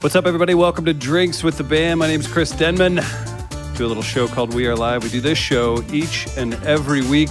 What's up, everybody? Welcome to Drinks with the Band. My name is Chris Denman. Do a little show called We Are Live. We do this show each and every week.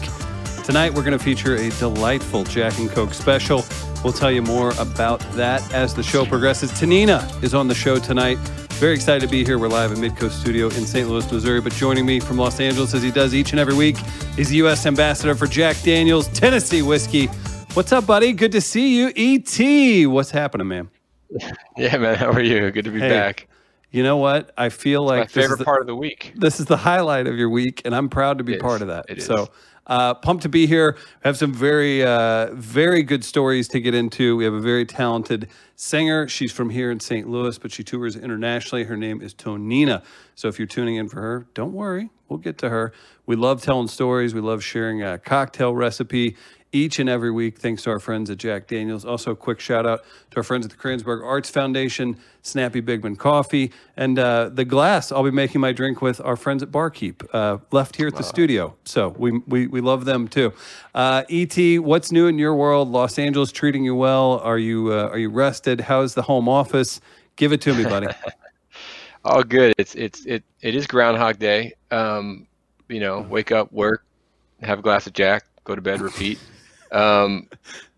Tonight, we're going to feature a delightful Jack and Coke special. We'll tell you more about that as the show progresses. Tonina is on the show tonight. Very excited to be here. We're live at Midcoast Studio in St. Louis, Missouri. But joining me from Los Angeles, as he does each and every week, is the U.S. Ambassador for Jack Daniels Tennessee Whiskey. What's up, buddy? Good to see you. E.T., what's happening, man? Yeah, man. How are you? Good to be Hey, back. You know what? I feel like My this is favorite the- part of the week. this is the highlight of your week, and I'm proud to be It part is. of that. It is. So, uh, pumped to be here. We have some very, uh, very good stories to get into. We have a very talented singer. She's from here in St. Louis, but she tours internationally. Her name is Tonina. So, if you're tuning in for her, don't worry. We'll get to her. We love telling stories. We love sharing a cocktail recipe each and every week, thanks to our friends at Jack Daniels. Also, a quick shout out to our friends at the Kranzberg Arts Foundation, Snappy Bigman Coffee, and uh, the glass I'll be making my drink with our friends at Barkeep, uh, left here at the studio. So we, we, we love them too. Uh, Et, what's new in your world? Los Angeles treating you well? Are you uh, are you rested? How's the home office? Give it to me, buddy. Oh, good. It's it's it it is Groundhog Day. Um, you know, wake up, work, have a glass of Jack, go to bed, repeat. Um,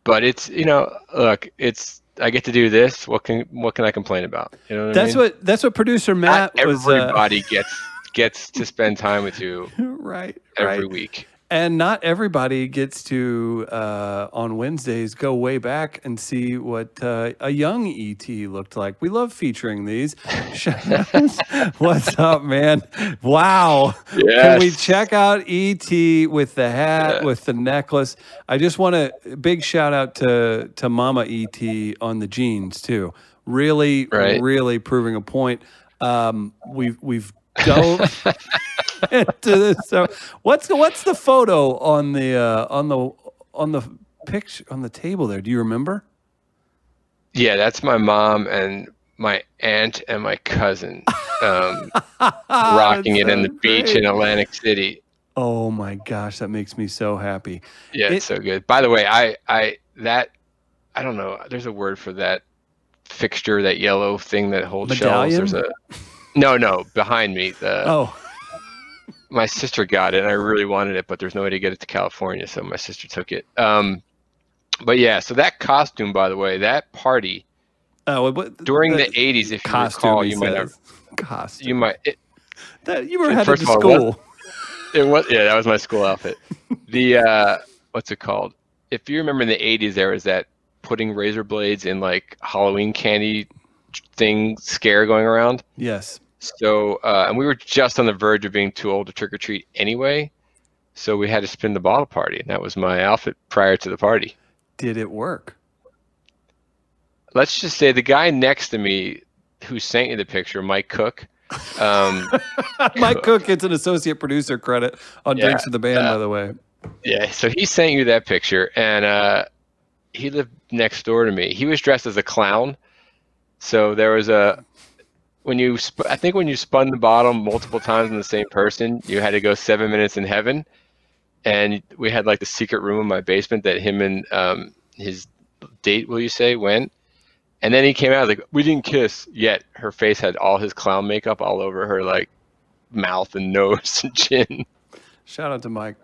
but it's you know, look, it's I get to do this. What can what can I complain about? You know what I that's mean? what that's what producer Not Matt was. Uh, everybody gets gets to spend time with you right, every right. week. And not everybody gets to uh, on Wednesdays go way back and see what uh, a young ET looked like. We love featuring these. What's up, man? Wow! Can we check out ET with the hat, Yeah. with the necklace? I just want a big shout out to to Mama ET on the jeans too. Really, Right. really proving a point. Um, we've we've dove into this. So what's the what's the photo on the uh, on the on the picture on the table there? Do you remember? Yeah, that's my mom and my aunt and my cousin um, rocking it in the beach in Atlantic City. Oh my gosh, that makes me so happy. Yeah, It- it's so good. By the way, I I that I don't know. There's a word for that fixture, that yellow thing that holds shells. There's a no, no, behind me. The Oh, my sister got it, and I really wanted it, but there's no way to get it to California, so my sister took it. Um, but yeah, so that costume, by the way, that party oh, what, during the that '80s, if you costume. recall, you might have, costume. you might. It, that, you were headed first to all, school. It was yeah, that was my school outfit. The uh what's it called? If you remember in the eighties there was that putting razor blades in like Halloween candy thing scare going around. Yes. So uh and we were just on the verge of being too old to trick or treat anyway. So we had to spin the bottle party, and that was my outfit prior to the party. Did it work? Let's just say the guy next to me who sent you the picture, Mike Cook, um, Mike Cook gets an associate producer credit on Yeah, Drinks of the Band, uh, by the way. Yeah, so he sent you that picture, and uh, he lived next door to me. He was dressed as a clown, so there was a when you sp- I think when you spun the bottle multiple times on the same person, you had to go seven minutes in heaven, and we had like the secret room in my basement that him and um, his date, will you say, went. And then he came out like, we didn't kiss yet. Her face had all his clown makeup all over her like mouth and nose and chin. Shout out to Mike.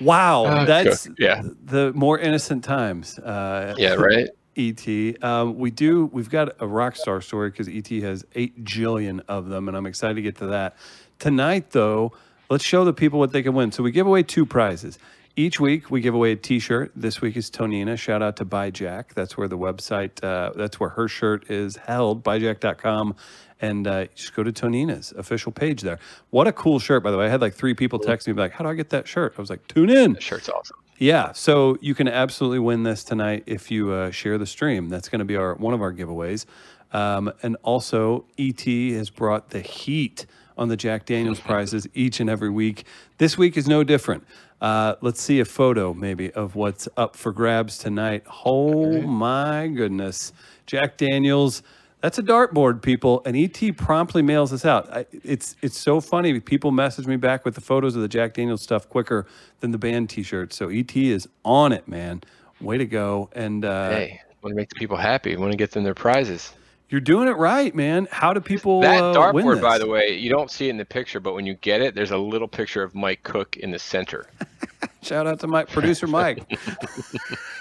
Wow, Uh, that's yeah. the more innocent times. Uh, Yeah, right. ET. Um, we do. We've got a rock star story because ET has eight jillion of them, and I'm excited to get to that tonight. Though, let's show the people what they can win. So we give away two prizes each week. We give away a T-shirt. This week is Tonina. Shout out to Buy Jack. That's where the website. Uh, that's where her shirt is held. Buyjack.com. And uh, just go to Tonina's official page there. What a cool shirt, by the way. I had like three people text me like, "How do I get that shirt?" I was like, "Tune in." The shirt's awesome. Yeah, so you can absolutely win this tonight if you uh, share the stream. That's going to be our one of our giveaways. Um, and also, ET has brought the heat on the Jack Daniels prizes each and every week. This week is no different. Uh, let's see a photo maybe of what's up for grabs tonight. Oh my goodness, Jack Daniels. That's a dartboard, people. And ET promptly mails us out. I, it's it's so funny. People message me back with the photos of the Jack Daniels stuff quicker than the band T-shirts. So ET is on it, man. Way to go! And uh, Hey, want to make the people happy. Want to get them their prizes. You're doing it right, man. How do people That uh, dartboard, this? by the way, you don't see it in the picture, but when you get it, there's a little picture of Mike Cook in the center. Shout out to Mike, producer Mike.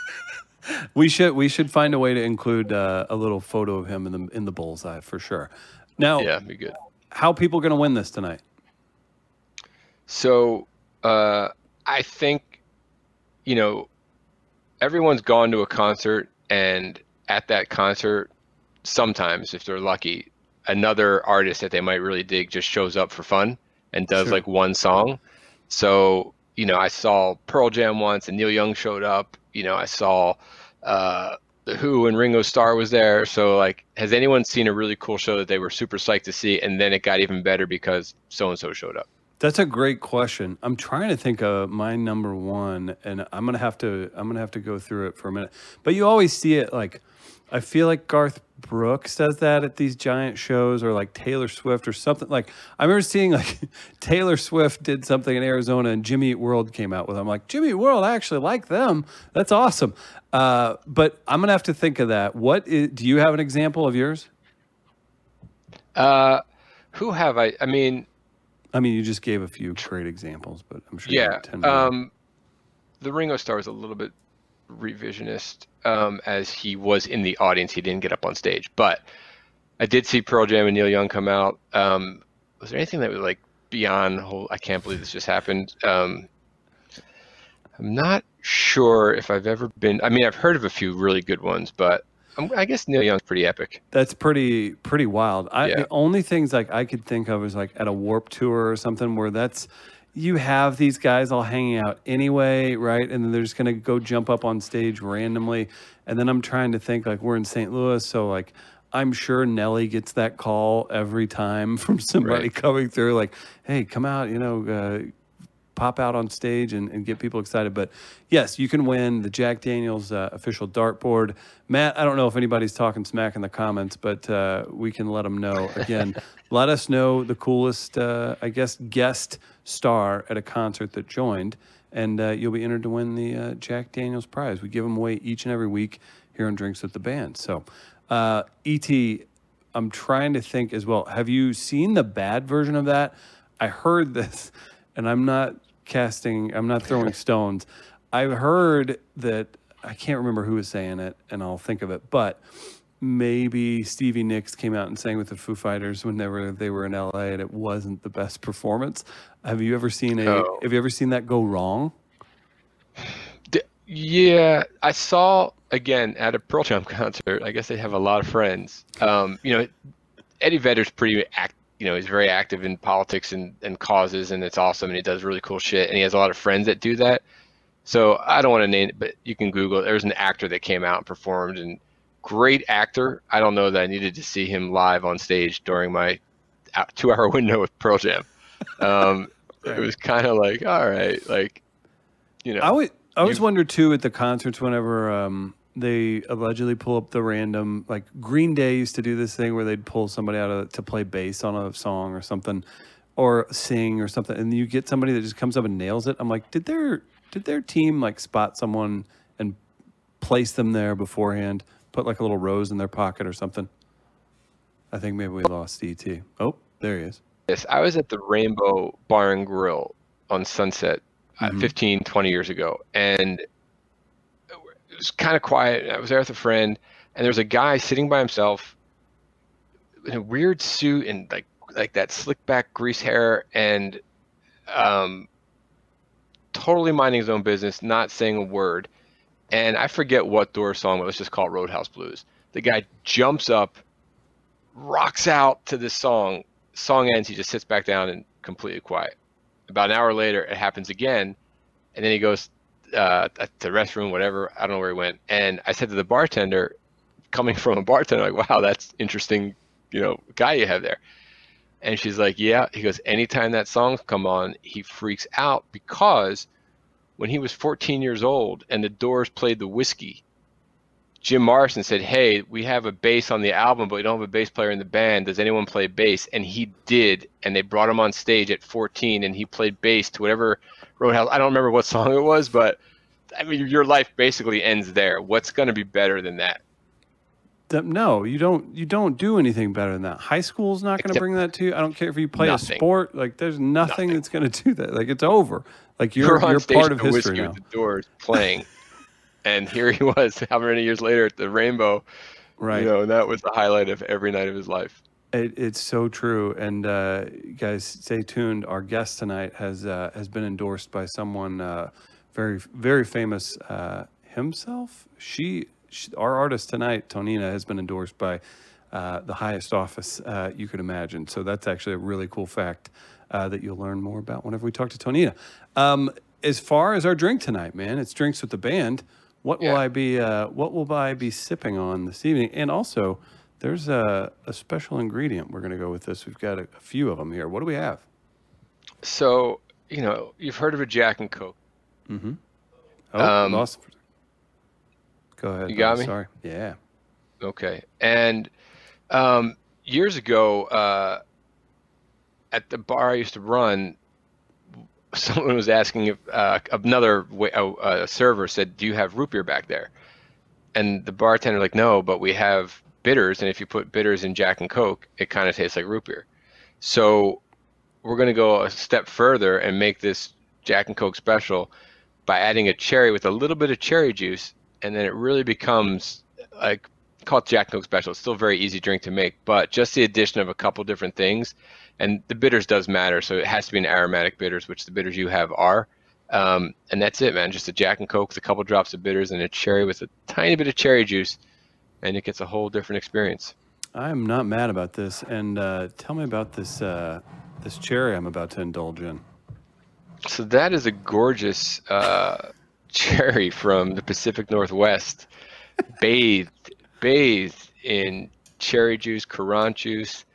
we should we should find a way to include uh, a little photo of him in the in the bullseye for sure. Now, Yeah, be good. how people going to win this tonight? So uh, I think, you know, everyone's gone to a concert, and at that concert, sometimes, if they're lucky, another artist that they might really dig just shows up for fun and does Sure. like one song. So, you know, I saw Pearl Jam once, and Neil Young showed up. You know, I saw uh, The Who and Ringo Starr was there. So, like, has anyone seen a really cool show that they were super psyched to see, and then it got even better because so and so showed up? That's a great question. I'm trying to think of my number one, and I'm gonna have to I'm gonna have to go through it for a minute. But you always see it like I feel like Garth Brooks does that at these giant shows, or like Taylor Swift or something. Like I remember seeing like Taylor Swift did something in Arizona, and Jimmy Eat World came out with. Them. I'm like Jimmy Eat World, I actually like them. That's awesome. Uh, but I'm gonna have to think of that. What is, do you have an example of yours? Uh, who have I? I mean, I mean, you just gave a few great examples, but I'm sure. yeah. have 10. Um, the Ringo Starr is a little bit revisionist um, as he was in the audience. He didn't get up on stage, but I did see Pearl Jam and Neil Young come out. Um, was there anything that was like beyond? Whole, I can't believe this just happened. Um, I'm not sure if I've ever been. I mean, I've heard of a few really good ones, but I'm, I guess Neil Young's pretty epic. That's pretty pretty wild. I Yeah. the only things like I could think of is like at a warp tour or something where that's you have these guys all hanging out anyway, right? And then they're just gonna go jump up on stage randomly. And then I'm trying to think like we're in St. Louis, so like I'm sure Nelly gets that call every time from somebody Right. coming through, like, "Hey, come out, you know, uh, pop out on stage and, and get people excited. But yes, you can win the Jack Daniels uh, official dartboard. Matt, I don't know if anybody's talking smack in the comments, but uh, we can let them know. Again, let us know the coolest, uh, I guess, guest star at a concert that joined, and uh, you'll be entered to win the uh, Jack Daniels prize. We give them away each and every week here on Drinks with the Band. So, uh, ET, I'm trying to think as well. Have you seen the bad version of that? I heard this, and I'm not casting, I'm not throwing stones. I've heard that I can't remember who was saying it, and I'll think of it, but maybe Stevie Nicks came out and sang with the Foo Fighters whenever they were in LA, and it wasn't the best performance. Have you ever seen a? Oh. Have you ever seen that go wrong? Yeah, I saw again at a Pearl Jam concert. I guess they have a lot of friends. Um, you know, Eddie Vedder's pretty act. You know, he's very active in politics and, and causes, and it's awesome. And he does really cool shit. And he has a lot of friends that do that. So I don't want to name it, but you can Google. it. There's an actor that came out and performed, and great actor. I don't know that I needed to see him live on stage during my two-hour window with Pearl Jam. Um, Right. It was kind of like, all right, like, you know, I would. I always You- wonder too at the concerts whenever um, they allegedly pull up the random like Green Day used to do this thing where they'd pull somebody out of to play bass on a song or something, or sing or something, and you get somebody that just comes up and nails it. I'm like, did their did their team like spot someone and place them there beforehand? Put like a little rose in their pocket or something. I think maybe we lost ET. Oh, there he is. Yes, I was at the Rainbow Bar and Grill on Sunset uh, Mhm. 15, 20 years ago, and was kind of quiet. I was there with a friend, and there was a guy sitting by himself in a weird suit and like like that slick back grease hair, and um, totally minding his own business, not saying a word. And I forget what Doors song, but let's just call it Roadhouse Blues. The guy jumps up, rocks out to this song. Song ends, he just sits back down and completely quiet. About an hour later, it happens again, and then he goes uh, the restroom, whatever. I don't know where he went. And I said to the bartender, coming from a bartender, like, "Wow, that's interesting, you know, guy you have there." And she's like, "Yeah." He goes, "Anytime that song's come on, he freaks out because when he was 14 years old and the Doors played the Whisky." Jim Morrison said, "Hey, we have a bass on the album, but we don't have a bass player in the band. Does anyone play bass?" And he did, and they brought him on stage at 14, and he played bass to whatever Roadhouse. I don't remember what song it was, but I mean, your life basically ends there. What's going to be better than that? No, you don't. You don't do anything better than that. High school's not going to bring that to you. I don't care if you play nothing. a sport. Like, there's nothing, Nothing. that's going to do that. Like, it's over. Like, you're you're stage part of history now. the Doors playing, and here he was, how many years later at the Rainbow, Right. You know, and that was the highlight of every night of his life. It, it's so true. And uh, guys, stay tuned. Our guest tonight has uh, has been endorsed by someone uh, very very famous uh, himself. She, she, our artist tonight, Tonina, has been endorsed by uh, the highest office uh, you could imagine. So that's actually a really cool fact uh, that you'll learn more about whenever we talk to Tonina. Um, as far as our drink tonight, man, it's drinks with the band. What will I be? Uh, what will I be sipping on this evening? And also, there's a, a special ingredient we're going to go with this. We've got a, a few of them here. What do we have? So, you know, you've heard of a Jack and Coke. Mm-hmm. Oh, Um, lost. Go ahead. you got buddy. me? Sorry. Yeah. Okay. And um, years ago, uh, at the bar I used to run, someone was asking if uh, another uh, uh, server said, "Do you have root beer back there?" And the bartender like, "No, but we have bitters, and if you put bitters in Jack and Coke, it kind of tastes like root beer." So we're going to go a step further and make this Jack and Coke special by adding a cherry with a little bit of cherry juice, and then it really becomes like call it Jack and Coke special. It's still a very easy drink to make, but just the addition of a couple different things, and the bitters does matter. So it has to be an aromatic bitters, which the bitters you have are. Um, and that's it, man. Just a Jack and Coke with a couple drops of bitters and a cherry with a tiny bit of cherry juice, and it gets a whole different experience. I'm not mad about this. And uh, tell me about this uh, this cherry I'm about to indulge in. So that is a gorgeous uh, cherry from the Pacific Northwest, bathed bathed in cherry juice, Currant juice.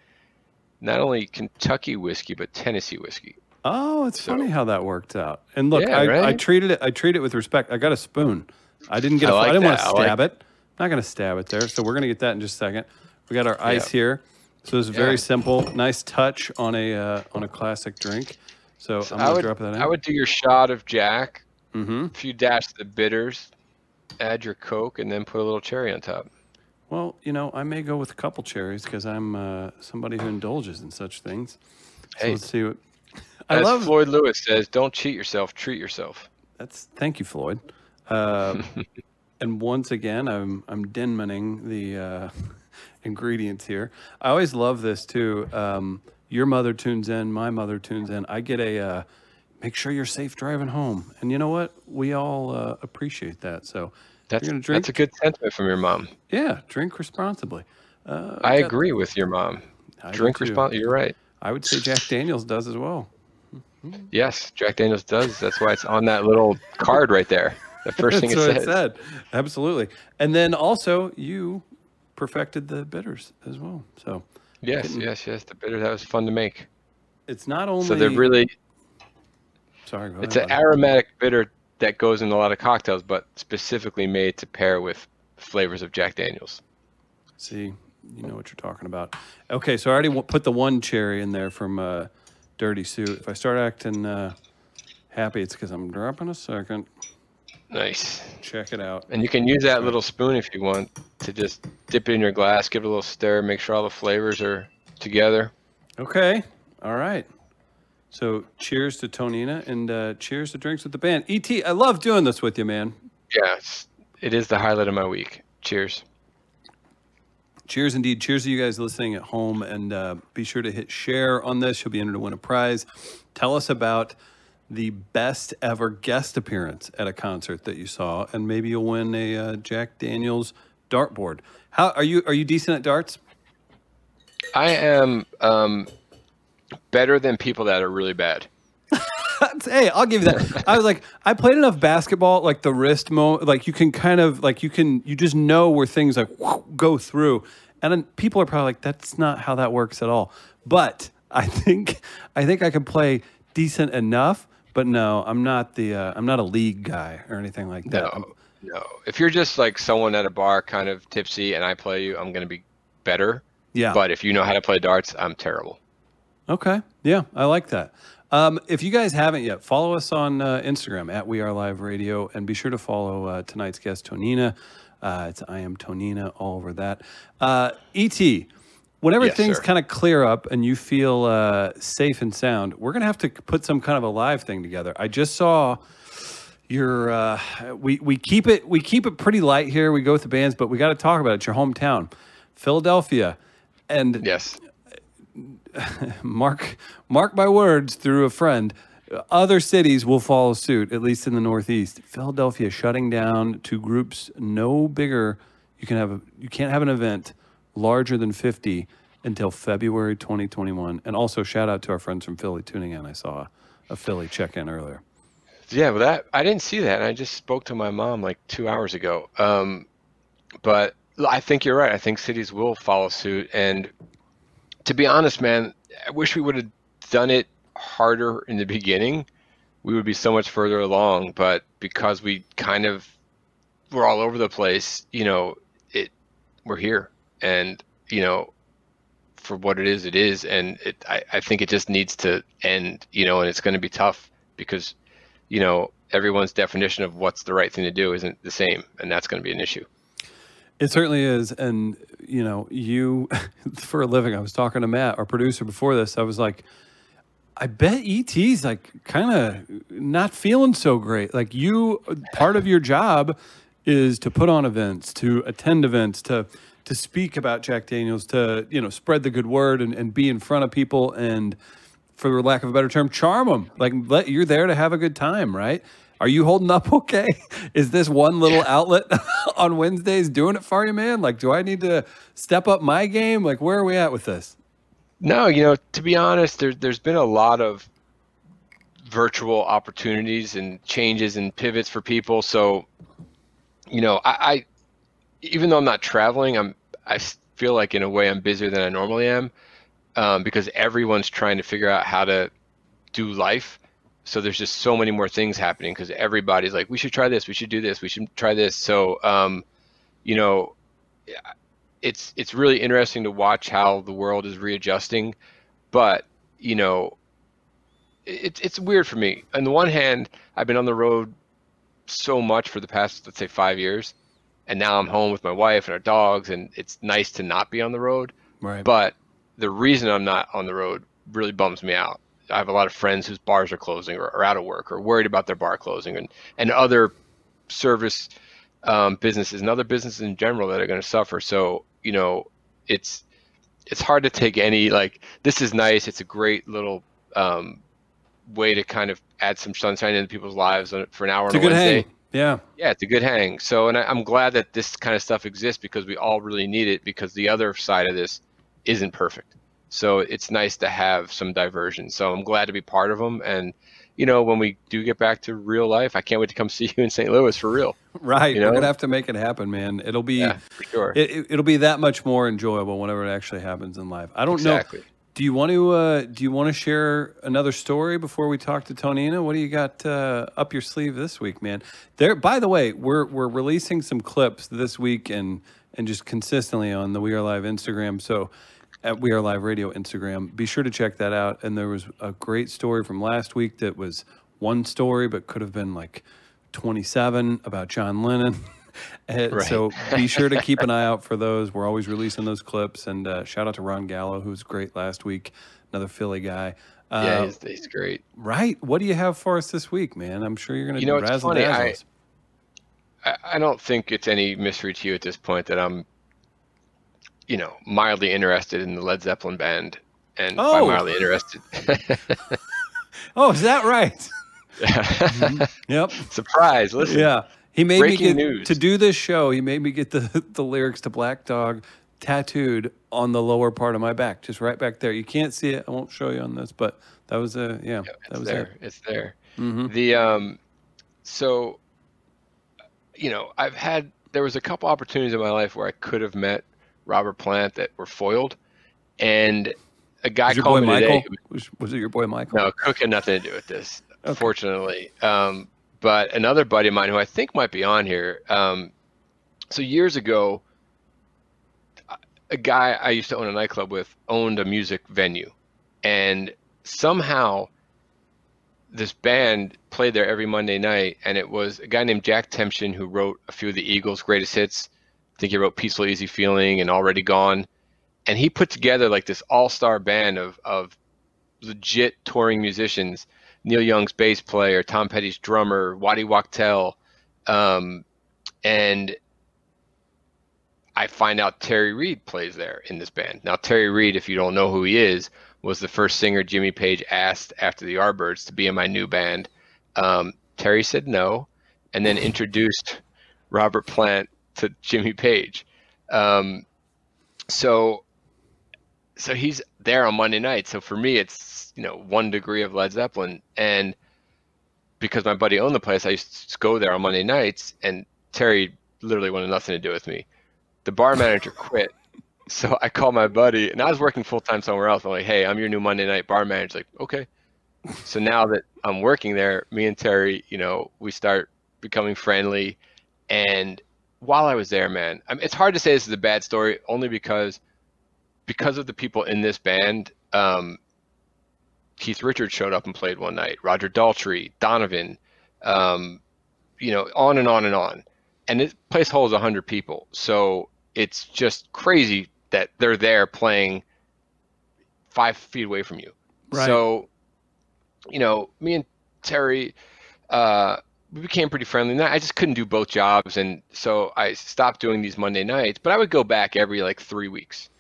Not only Kentucky whiskey, but Tennessee whiskey. Oh, it's So- funny how that worked out. And look, Yeah, I, I treated it. I treated it with respect. I got a spoon. I didn't get. I a, like I didn't want to. I like stab it. I'm not going to stab it there. So we're going to get that in just a second. We got our ice Yeah. here. So it's very Yeah. simple, nice touch on a uh, on a classic drink. So, I'm going to would, drop that in. I would do your shot of Jack, mm-hmm. a few dash of the bitters, add your Coke, and then put a little cherry on top. Well, you know, I may go with a couple cherries because I'm uh, somebody who indulges in such things. So Hey, let's see what. I love Floyd Lewis says, don't cheat yourself, treat yourself. That's thank you, Floyd. Uh, and once again, I'm I'm denmaning the uh, ingredients here. I always love this too. Um, your mother tunes in, my mother tunes in. I get a uh, make sure you're safe driving home, and you know what? We all uh, appreciate that. So That's, that's a good sentiment from your mom. yeah, drink responsibly. Uh, I got- agree with your mom. I Drink responsibly. You're right. I would say Jack Daniels does as well. Yes, Jack Daniels does. That's why it's on that little card right there. The first thing it says. it said. Absolutely. And then also you perfected the bitters as well. So Yes, yes, yes. The bitter that was fun to make. it's not only So they're really sorry. Go it's ahead, an aromatic bitter that goes in a lot of cocktails, but specifically made to pair with flavors of Jack Daniels. See, you know what you're talking about. Okay, so I already put the one cherry in there from uh, Dirty Sue. If I start acting uh, happy, it's because I'm dropping a second. Nice. Check it out. And you can use that little spoon if you want to just dip it in your glass, give it a little stir, make sure all the flavors are together. Okay. All right. So cheers to Tonina and uh, cheers to drinks with the band. Et, I love doing this with you, man. Yeah, it's, it is the highlight of my week. Cheers. Cheers indeed. Cheers to you guys listening at home. And uh, be sure to hit share on this. You'll be entered to win a prize. Tell us about the best ever guest appearance at a concert that you saw, and maybe you'll win a uh, Jack Daniels dartboard. How are you? Are you decent at darts? I am um, better than people that are really bad. hey, I'll give you that. I was like, I played enough basketball, like the wrist mo, like you can kind of like you can you just know where things like go through, and then people are probably like, that's not how that works at all. But I think I think I can play decent enough. But no, I'm not the uh, I'm not a league guy or anything like that. No, no. If you're just like someone at a bar, kind of tipsy, and I play you, I'm gonna be better. yeah. But if you know how to play darts, I'm terrible. Okay. Yeah, I like that. Um, if you guys haven't yet, follow us on uh, Instagram at We Are Live Radio, and be sure to follow uh, tonight's guest, Tonina. Uh, it's I am Tonina all over that. Uh, Et, whenever Yes, things kind of clear up and you feel uh, safe and sound, we're gonna have to put some kind of a live thing together. I just saw your uh, we we keep it we keep it pretty light here. We go with the bands, but we got to talk about it. It's your hometown, Philadelphia, and Yes. mark mark my words through a friend. Other cities will follow suit, at least in the Northeast. Philadelphia shutting down to groups no bigger. You can have a, you can't have an event larger than fifty until February 2021. And also shout out to our friends from Philly tuning in. I saw a Philly check in earlier. Yeah, well, that I didn't see that. I just spoke to my mom like two hours ago. Um, but I think you're right. I think cities will follow suit. And to be honest, man, I wish we would have done it harder in the beginning. We would be so much further along. But because we kind of were all over the place, you know, it we're here, and you know, for what it is, it is, and it. I, I think it just needs to end, you know, and it's going to be tough because you know, everyone's definition of what's the right thing to do isn't the same, and that's going to be an issue. It certainly is. And, you know, you, for a living, I was talking to Matt, our producer, before this. I was like, I bet ET's like kind of not feeling so great. Like, you, part of your job is to put on events, to attend events, to, to speak about Jack Daniels, to, you know, spread the good word and, and be in front of people and, for lack of a better term, charm them. Like, let, you're there to have a good time, right? Are you holding up okay? Is this one little outlet on Wednesdays doing it for you, man? Like, do I need to step up my game? Like, where are we at with this? No, you know, to be honest, there, there's been a lot of virtual opportunities and changes and pivots for people. So, you know, I, I even though I'm not traveling, I'm I feel like in a way I'm busier than I normally am um, because everyone's trying to figure out how to do life. So there's just so many more things happening because everybody's like, we should try this, we should do this, we should try this. So, um, you know, it's it's really interesting to watch how the world is readjusting, but you know, it's it's weird for me. On the one hand, I've been on the road so much for the past let's say five years, and now I'm home with my wife and our dogs, and it's nice to not be on the road. Right. But the reason I'm not on the road really bums me out. I have a lot of friends whose bars are closing or are out of work or worried about their bar closing, and and other service um, businesses and other businesses in general that are going to suffer. So you know, it's it's hard to take any like this is nice. It's a great little um, way to kind of add some sunshine into people's lives for an hour it's a on a good Wednesday. hang. Yeah. Yeah, it's a good hang. So, and I, I'm glad that this kind of stuff exists because we all really need it because the other side of this isn't perfect. So it's nice to have some diversion. So I'm glad to be part of them. And, you know, when we do get back to real life, I can't wait to come see you in St. Louis for real. Right. You We're gonna have to make it happen, man. It'll be Yeah, for sure. it, it'll be that much more enjoyable whenever it actually happens in life. I don't exactly. know. Do you want to uh, do you want to share another story before we talk to Tonina? What do you got uh, up your sleeve this week, man? There. By the way, we're we're releasing some clips this week and and just consistently on the We Are Live Instagram. So at We Are Live Radio Instagram, be sure to check that out. And there was a great story from last week that was one story, but could have been like twenty seven about John Lennon. Right. So be sure to keep an eye out for those. We're always releasing those clips. And uh, shout out to Ron Gallo, who was great last week, another Philly guy. Uh, yeah, he's, he's great. right. What do you have for us this week, man? I'm sure you're going to You know, it's razzle funny, dazzle I, I don't think it's any mystery to you at this point that I'm, you know, mildly interested in the Led Zeppelin band. And oh. by mildly interested, Oh, is that right? yep. surprise! Listen, Yeah. He made Breaking me get news. to do this show. He made me get the the lyrics to Black Dog tattooed on the lower part of my back, just right back there. You can't see it. I won't show you on this, but that was a yeah. that was there. it. It's there. Mhm. The um, so, you know, I've had there was a couple opportunities in my life where I could have met Robert Plant that were foiled, and a guy Was called me Michael? today. Was, was it your boy Michael? No, Cook had nothing to do with this, Okay. fortunately. Um, but another buddy of mine who I think might be on here. Um, so years ago, a guy I used to own a nightclub with owned a music venue, and somehow this band played there every Monday night, and it was a guy named Jack Tempchin who wrote a few of the Eagles' greatest hits, I think he wrote Peaceful Easy Feeling and Already Gone. And he put together like this all-star band of of legit touring musicians. Neil Young's bass player, Tom Petty's drummer, Waddy Wachtel, um, and I find out Terry Reid plays there in this band. Now, Terry Reid, if you don't know who he is, was the first singer Jimmy Page asked after the Yardbirds to be in my new band. Um, Terry said no, and then introduced Robert Plant to Jimmy Page. Um, so, so he's there on Monday night. So for me, it's you know one degree of Led Zeppelin, and because my buddy owned the place, I used to go there on Monday nights, and Terry literally wanted nothing to do with me the bar manager quit. So I called my buddy, and I was working full time somewhere else. I'm like, "Hey, I'm your new Monday night bar manager." Like, okay. So now that I'm working there, me and Terry, you know, we start becoming friendly. And while I was there, man, I mean, it's hard to say this is a bad story, only because because of the people in this band. Um, Keith Richards showed up and played one night. Roger Daltrey, Donovan, um, you know, on and on and on. And this place holds 100 people. So it's just crazy that they're there playing five feet away from you. Right. So, you know, me and Terry, uh, we became pretty friendly. And I just couldn't do both jobs, and so I stopped doing these Monday nights. But I would go back every like three weeks.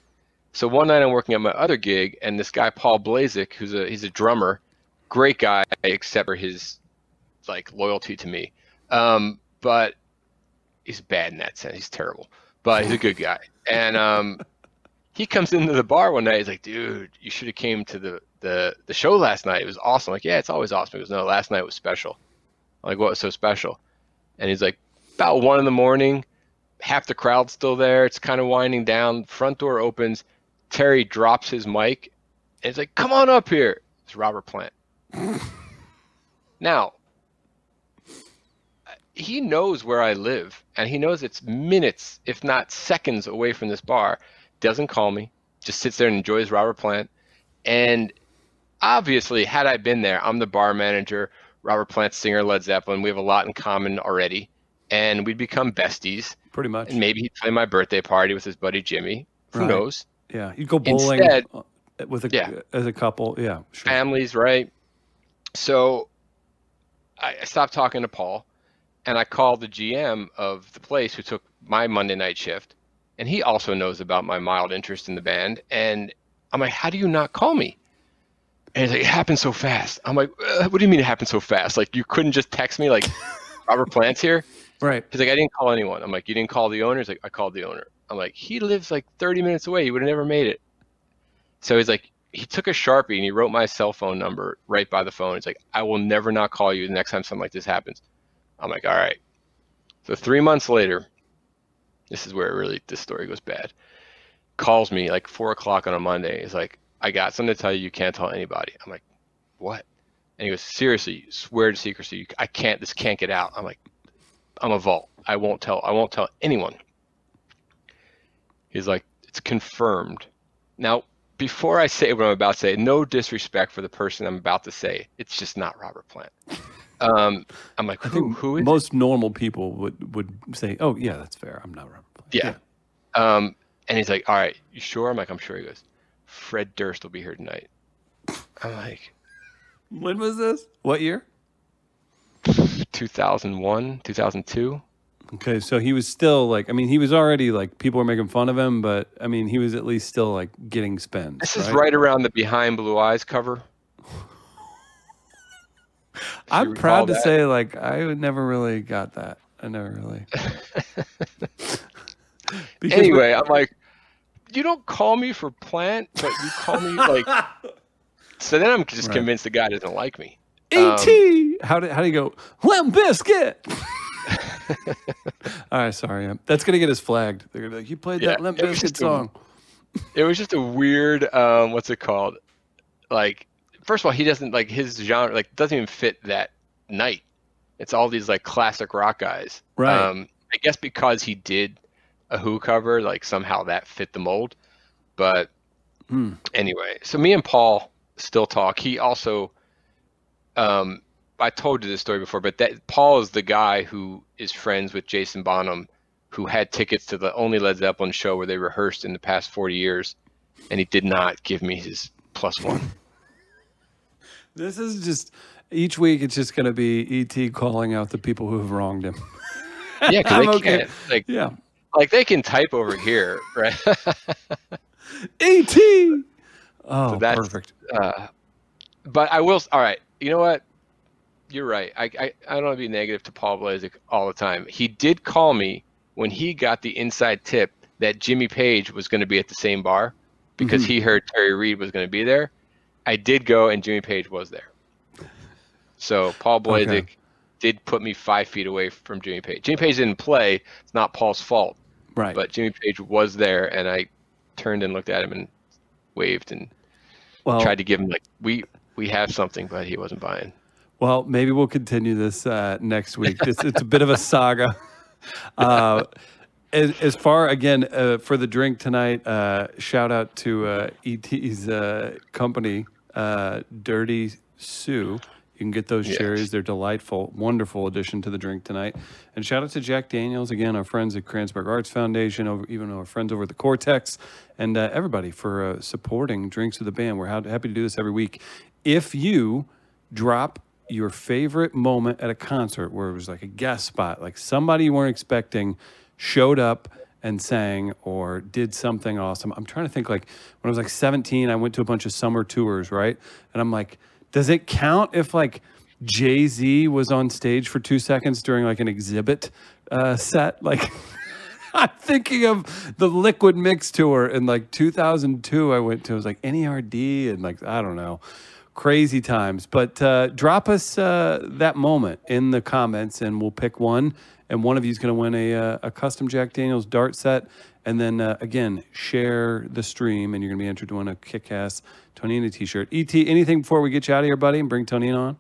So one night I'm working at my other gig, and this guy Paul Blazik, who's a he's a drummer, great guy, except for his like loyalty to me. Um, but he's bad in that sense. He's terrible but he's a good guy. And um, he comes into the bar one night. He's like, "Dude, you should have came to the, the the show last night. It was awesome." I'm like, yeah, it's always awesome. He goes, "No, last night was special." I'm like, what was so special? And he's like, about one in the morning, half the crowd's still there. It's kind of winding down. Front door opens. Terry drops his mic, and he's like, "Come on up here." It's Robert Plant. now, he knows where I live and he knows it's minutes, if not seconds away from this bar. Doesn't call me, just sits there and enjoys Robert Plant. And obviously, had I been there, I'm the bar manager, Robert Plant singer, Led Zeppelin. We have a lot in common already. And we'd become besties. Pretty much. And maybe he'd play my birthday party with his buddy Jimmy. Who right. knows? Yeah. You'd go bowling Instead, uh, with a, yeah. as a couple. Yeah. Sure. Families, right? So I stopped talking to Paul and I called the GM of the place who took my Monday night shift, and he also knows about my mild interest in the band. And I'm like, how do you not call me? And he's like, it happened so fast. I'm like, uh, what do you mean it happened so fast? Like, you couldn't just text me, like, Robert Plant's here? Right. He's like, I didn't call anyone. I'm like, you didn't call the owner? He's like, I called the owner. I'm like, he lives like 30 minutes away. He would have never made it. So he's like, he took a Sharpie and he wrote my cell phone number right by the phone. He's like, I will never not call you the next time something like this happens. I'm like, all right. So three months later, this is where it really this story goes bad. Calls me like four o'clock on a Monday. He's like, I got something to tell you. You can't tell anybody. I'm like, what? And he goes, seriously, swear to secrecy. I can't. This can't get out. I'm like, I'm a vault. I won't tell. I won't tell anyone. He's like, it's confirmed. Now, before I say what I'm about to say, no disrespect for the person I'm about to say. It's just not Robert Plant. Um, I'm like, who, who is most it? normal people would would say, "Oh, yeah, that's fair. I'm not Robert Plant." Yeah. yeah. Um, and he's like, "All right, you sure?" I'm like, "I'm sure." He goes, "Fred Durst will be here tonight." I'm like, "When was this? What year?" 2001, 2002. Okay, so he was still like, I mean, he was already like people were making fun of him, but I mean, he was at least still like getting spins. This right? is right around the Behind Blue Eyes cover. I'm proud to that. say, like, I never really got that. I never really. anyway, I'm like, you don't call me for plant, but you call me like. so then I'm just right. convinced the guy doesn't like me. Et um, how do how do you go? Limp Bizkit. All right, sorry. That's gonna get us flagged. They're gonna be like, you played yeah, that Limp Bizkit song. A, it was just a weird. Um, what's it called? Like first of all, he doesn't like his genre like doesn't even fit that night. It's all these like classic rock guys. Right. Um, I guess because he did a Who cover, like somehow that fit the mold. But hmm. anyway, so me and Paul still talk. He also, um, I told you this story before, but that Paul is the guy who is friends with Jason Bonham, who had tickets to the only Led Zeppelin show where they rehearsed in the past 40 years, and he did not give me his plus one. This is just each week. It's just going to be ET calling out the people who have wronged him. Yeah, because they okay. can't. Like, Yeah, like they can type over here, right? ET. Oh, that's- perfect. uh, but I will. All right, you know what? You're right. I, I, I don't want to be negative to Paul Blazik all the time. He did call me when he got the inside tip that Jimmy Page was going to be at the same bar because Mhm. he heard Terry Reid was going to be there. I did go, and Jimmy Page was there. So Paul Blazik Okay. did put me five feet away from Jimmy Page. Jimmy Page didn't play. It's not Paul's fault, Right. but Jimmy Page was there, and I turned and looked at him and waved and well, tried to give him like we we have something, but he wasn't buying. Well, maybe we'll continue this uh, next week. It's, it's a bit of a saga. Uh, as, as far again uh, for the drink tonight, uh, shout out to uh, ET's uh, company, uh, Dirty Sue. You can get those Yes. cherries; they're delightful, wonderful addition to the drink tonight. And shout out to Jack Daniels again, our friends at Kranzberg Arts Foundation, over, even our friends over at the Cortex, and uh, everybody for uh, supporting Drinks with the Band. We're happy to do this every week. If you drop your favorite moment at a concert where it was like a guest spot, like somebody you weren't expecting showed up and sang or did something awesome. I'm trying to think like when I was like 17, I went to a bunch of summer tours, right? And I'm like, does it count if like Jay Z was on stage for two seconds during like an exhibit uh, set? Like, I'm thinking of the Liquid Mix tour in like 2002. I went to it was like NERD and like I don't know, crazy times. But uh, drop us uh, that moment in the comments, and we'll pick one. And one of you is going to win a uh, a custom Jack Daniel's dart set. And then uh, again, share the stream, and you're going to be entered to win a kick-ass Tonina T-shirt. Et, anything before we get you out of here, buddy, and bring Tonina on?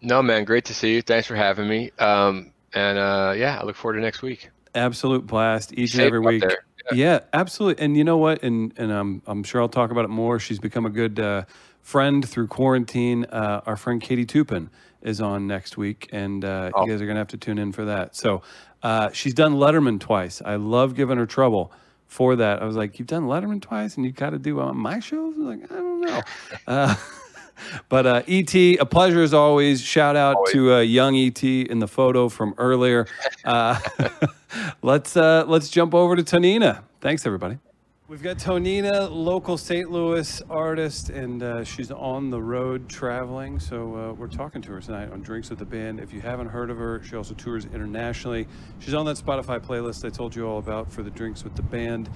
No, man, great to see you. Thanks for having me. Um, and uh, yeah, I look forward to next week. Absolute blast each and every week. there. Yeah. absolutely. And you know what? And and um, I'm sure I'll talk about it more. She's become a good uh, friend through quarantine. Uh, our friend Katie Toupin is on next week, and uh, Oh. you guys are gonna have to tune in for that. So uh, she's done Letterman twice. I love giving her trouble for that. I was like, "You've done Letterman twice, and you got to do on my shows." I was like, "I don't know." Uh, But uh, ET, a pleasure as always. Shout out Always. to uh, young ET in the photo from earlier. Uh, let's uh, let's jump over to Tonina. Thanks, everybody. We've got Tonina, local St. Louis artist, and uh, she's on the road traveling. So uh, we're talking to her tonight on Drinks with the Band. If you haven't heard of her, she also tours internationally. She's on that Spotify playlist I told you all about for the Drinks with the Band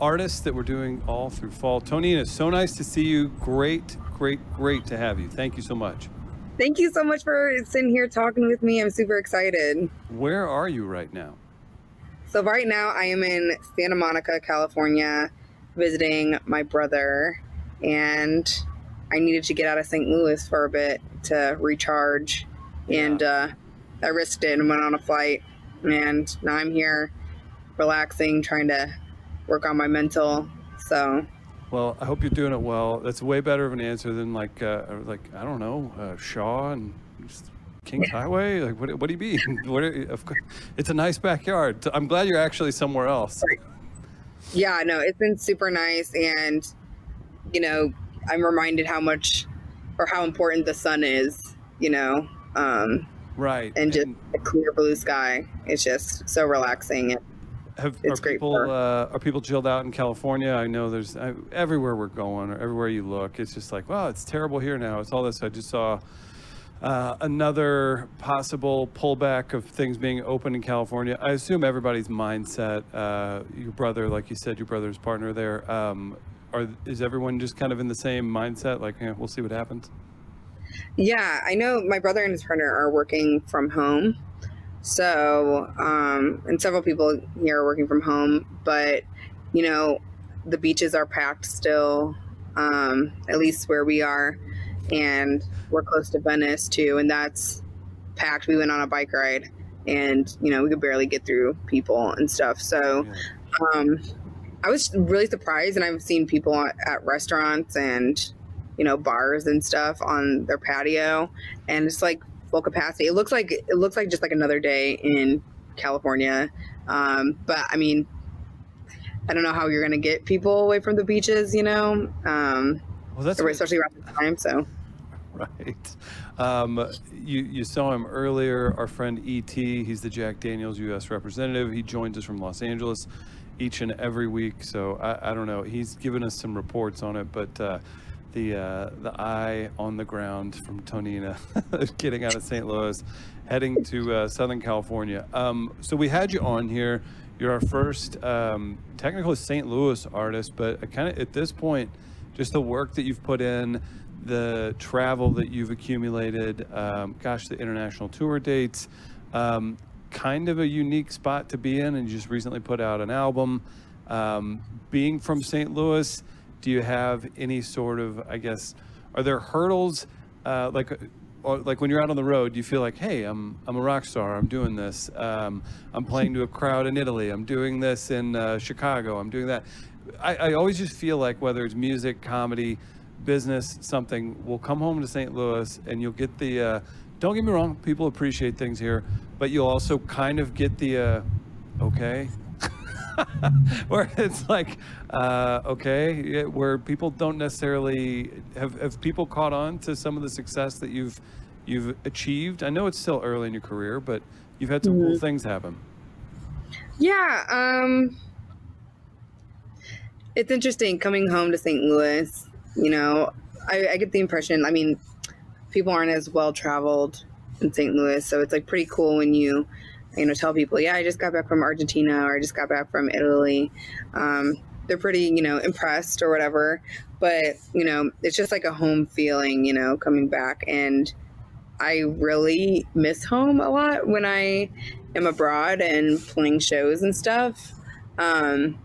artists that we're doing all through fall. Tonina, so nice to see you. Great, great, great to have you. Thank you so much. Thank you so much for sitting here talking with me. I'm super excited. Where are you right now? So, right now, I am in Santa Monica, California, visiting my brother, and I needed to get out of St. Louis for a bit to recharge. And uh, I risked it and went on a flight. And now I'm here relaxing, trying to work on my mental. So, Well, I hope you're doing it well. That's way better of an answer than like, uh, like I don't know, uh, Shaw and Kings Highway. Like, what, what do you mean? what are, of course, it's a nice backyard. I'm glad you're actually somewhere else. Yeah, no, it's been super nice. And, you know, I'm reminded how much or how important the sun is, you know, um, Right. and just a clear blue sky. It's just so relaxing. And have, it's are great people for- uh, are people chilled out in California? I know there's I, everywhere we're going or everywhere you look, it's just like, wow, it's terrible here now. It's all this. I just saw uh, another possible pullback of things being open in California. I assume everybody's mindset. Uh, your brother, like you said, your brother's partner there. Um, are is everyone just kind of in the same mindset? Like, eh, we'll see what happens. yeah, I know my brother and his partner are working from home. So, um, and several people here are working from home, but, you know, the beaches are packed still, um, at least where we are. And we're close to Venice too, and that's packed. We went on a bike ride and, you know, we could barely get through people and stuff. So, um, I was really surprised, and I've seen people at, restaurants and you know bars and stuff on their patio, and it's like full capacity. It looks like it looks like just like another day in California. Um, but I mean, I don't know how you're to get people away from the beaches, you know, um, Well, that's especially around this time. So right. Um, you you saw him earlier. Our friend Et. He's the Jack Daniels U.S. representative. He joins us from Los Angeles each and every week. So I, I don't know. He's given us some reports on it, but. Uh, the uh, the eye on the ground from Tonina, getting out of St. Louis, heading to uh, Southern California. Um, so we had you on here. You're our first um, technical St. Louis artist, but kind of at this point, just the work that you've put in, the travel that you've accumulated, um, gosh, the international tour dates, um, kind of a unique spot to be in. And you just recently put out an album. Um, being from St. Louis, do you have any sort of, I guess, are there hurdles uh, like? Like when you're out on the road, you feel like, hey, I'm I'm a rock star. I'm doing this. Um, I'm playing to a crowd in Italy. I'm doing this in uh, Chicago. I'm doing that. I, I always just feel like whether it's music, comedy, business, something, we'll come home to St. Louis and you'll get the. Uh, don't get me wrong, people appreciate things here, but you'll also kind of get the. Uh, okay. where it's like, uh, okay, yeah, where people don't necessarily have, have people caught on to some of the success that you've you've achieved. I know it's still early in your career, but you've had some cool things happen. yeah, um, it's interesting coming home to St. Louis. You know, I, I get the impression. I mean, people aren't as well traveled in St. Louis, so it's like pretty cool when you, you know, tell people, yeah, I just got back from Argentina or I just got back from Italy. Um, they're pretty, you know, impressed or whatever. But you know, it's just like a home feeling, you know, coming back and. I really miss home a lot when I am abroad and playing shows and stuff. Um,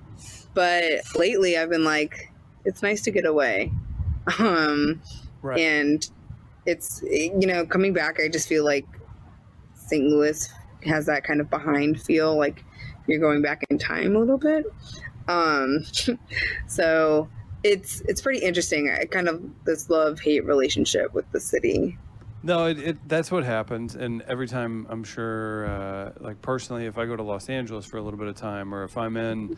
but lately I've been like, it's nice to get away. Um, Right. and it's, you know, coming back, I just feel like St. Louis has that kind of behind feel, like you're going back in time a little bit. Um, so it's, it's pretty interesting. I kind of this love hate relationship with the city. No, it, it that's what happens, and every time I'm sure, uh, like personally, if I go to Los Angeles for a little bit of time, or if I'm in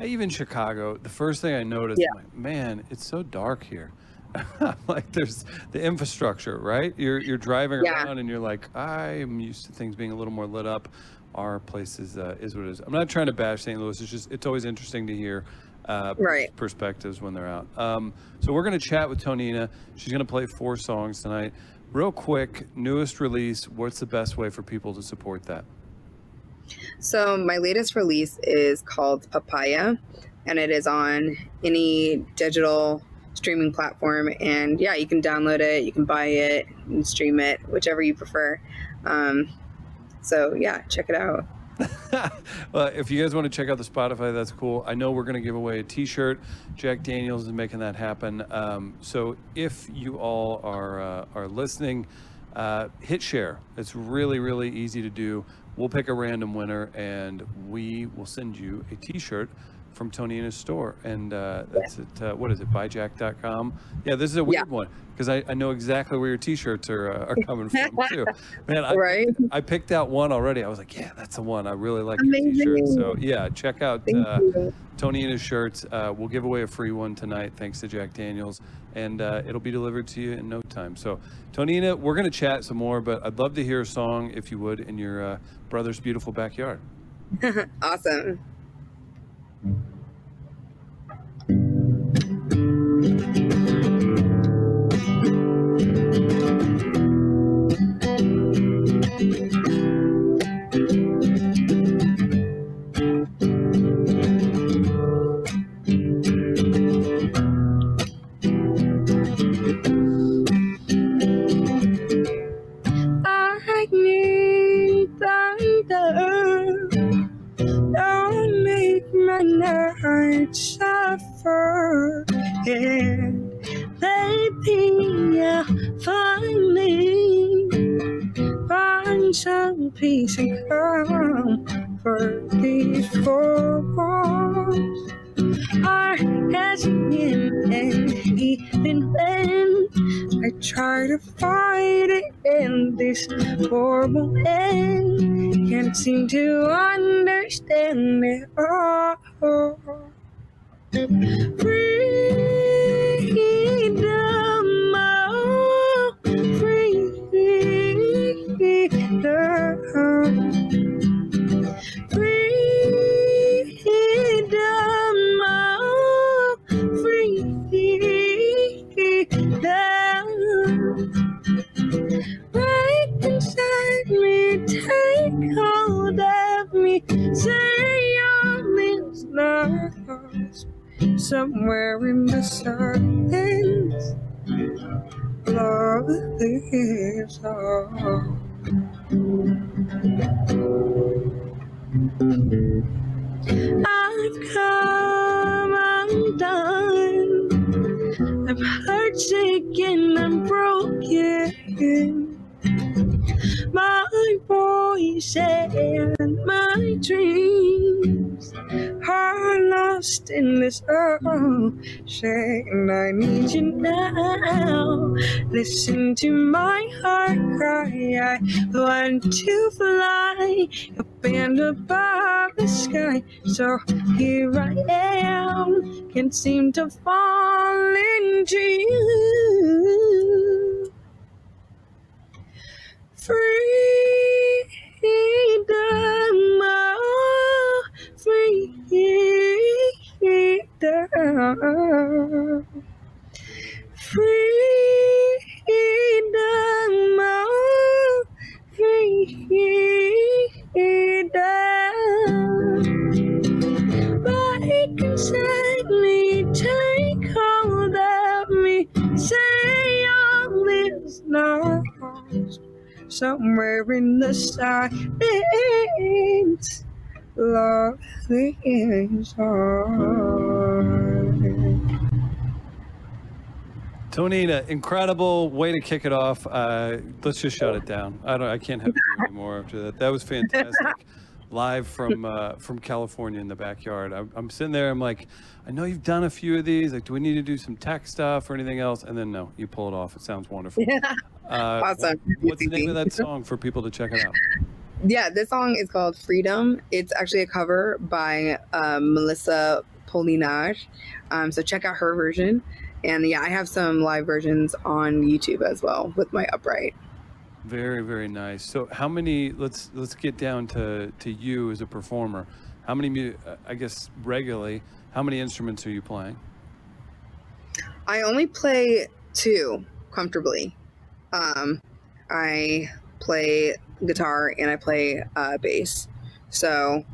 even Chicago, the first thing I notice, Yeah. Like, man, it's so dark here. like there's the infrastructure, right? You're you're driving Yeah. around and you're like, I'm used to things being a little more lit up. Our place is uh, is what it is. I'm not trying to bash St. Louis. It's just it's always interesting to hear uh, Right. perspectives when they're out. Um, so we're going to chat with Tonina. She's going to play four songs tonight. Real quick, newest release. What's the best way for people to support that? So my latest release is called Papaya, and it is on any digital streaming platform. And yeah, you can download it, you can buy it, and stream it, whichever you prefer. Um, so yeah, check it out. well, if you guys want to check out the Spotify, that's cool. I know we're going to give away a T-shirt. Jack Daniels is making that happen. Um, so if you all are uh, are listening, uh, hit share. It's really really easy to do. We'll pick a random winner, and we will send you a T-shirt from Tonina's store. And uh, that's it. Uh, what is it? Buyjack.com. Yeah, this is a weird Yeah. one because I, I know exactly where your T-shirts are uh, are coming from too. Man, I, Right? I picked out one already. I was like, yeah, that's the one. I really like your t-shirt. So yeah, check out uh, you. Tonina's shirts. Uh, we'll give away a free one tonight, thanks to Jack Daniels, and uh, it'll be delivered to you in no time. So Tonina, we're gonna chat some more, but I'd love to hear a song if you would in your uh, brother's beautiful backyard. Awesome. Thank you. Night suffer. And baby, I finally find some peace and comfort walls are hesitant and even when I try to fight it in this horrible end. Can't seem to understand it all. Freedom, oh, freedom. Freedom, oh, freedom. Inside me, take hold of me, say Somewhere in the silence, love lives on. I've come undone. I'm heartsick I'm broken. My voice and my dreams are lost in this ocean. I need you now. Listen to my heart cry. I want to fly up and above the sky. So here I am. Can't seem to fall into you. Freedom, oh, freedom. Freedom, oh, freedom. Somewhere in the silence, love is on. Tonina, incredible way to kick it off. Uh, let's just shut it down. I don't. I can't have you anymore after that. That was fantastic. Live from uh, from California in the backyard. I'm, I'm sitting there. I'm like, I know you've done a few of these. Like, do we need to do some tech stuff or anything else? And then no, you pull it off. It sounds wonderful. Uh, Awesome. What's the name of that song for people to check it out? Yeah, this song is called Freedom. It's actually a cover by um, Melissa Polinar. Um, so check out her version. And yeah, I have some live versions on YouTube as well with my upright. Very, very nice. So, how many? Let's let's get down to to you as a performer. How many? mu- uh, I guess regularly. How many instruments are you playing? I only play two comfortably. Um, I play guitar and I play uh, bass. So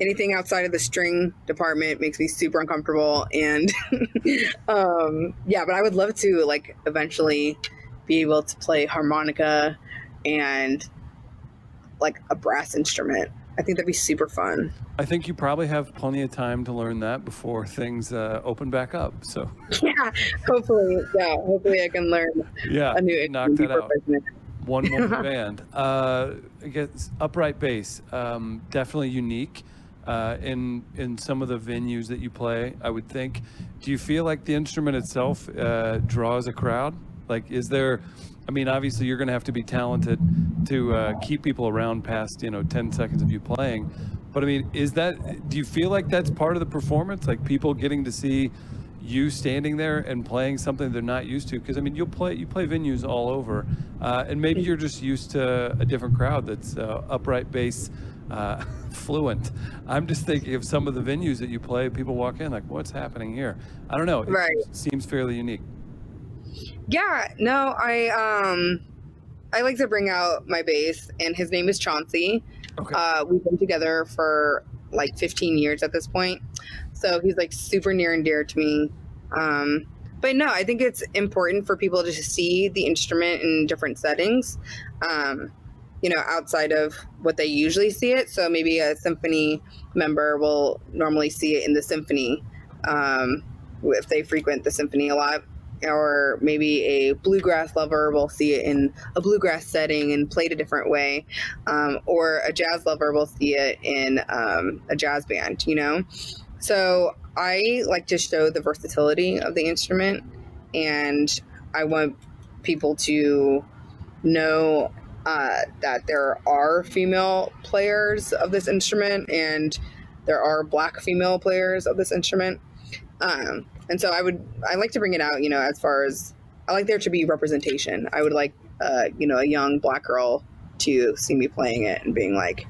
anything outside of the string department makes me super uncomfortable. And um, yeah, but I would love to like eventually be able to play harmonica and like a brass instrument. I think that'd be super fun. I think you probably have plenty of time to learn that before things uh, open back up. So, Yeah, hopefully, yeah, hopefully I can learn yeah, a new knock that out. One more band. Uh, I guess upright bass, um, definitely unique uh, in in some of the venues that you play. I would think. Do you feel like the instrument itself uh, draws a crowd? Like, is there? I mean, obviously, you're going to have to be talented to uh, keep people around past you know 10 seconds of you playing. But I mean, is that? Do you feel like that's part of the performance? Like people getting to see you standing there and playing something they're not used to because i mean you'll play you play venues all over uh, and maybe you're just used to a different crowd that's uh, upright bass uh, fluent i'm just thinking of some of the venues that you play people walk in like what's happening here i don't know it Right. seems fairly unique Yeah, no, I um I like to bring out my bass and his name is Chauncey. okay Uh we've been together for like 15 years at this point. So he's like super near and dear to me. Um but no, I think it's important for people to see the instrument in different settings. Um you know, outside of what they usually see it. So maybe a symphony member will normally see it in the symphony um, if they frequent the symphony a lot or maybe a bluegrass lover will see it in a bluegrass setting and played a different way, um, or a jazz lover will see it in um, a jazz band, you know? So I like to show the versatility of the instrument, and I want people to know uh, that there are female players of this instrument and there are black female players of this instrument. Um, and so I would I like to bring it out, you know, as far as I like there to be representation. I would like uh, you know, a young black girl to see me playing it and being like,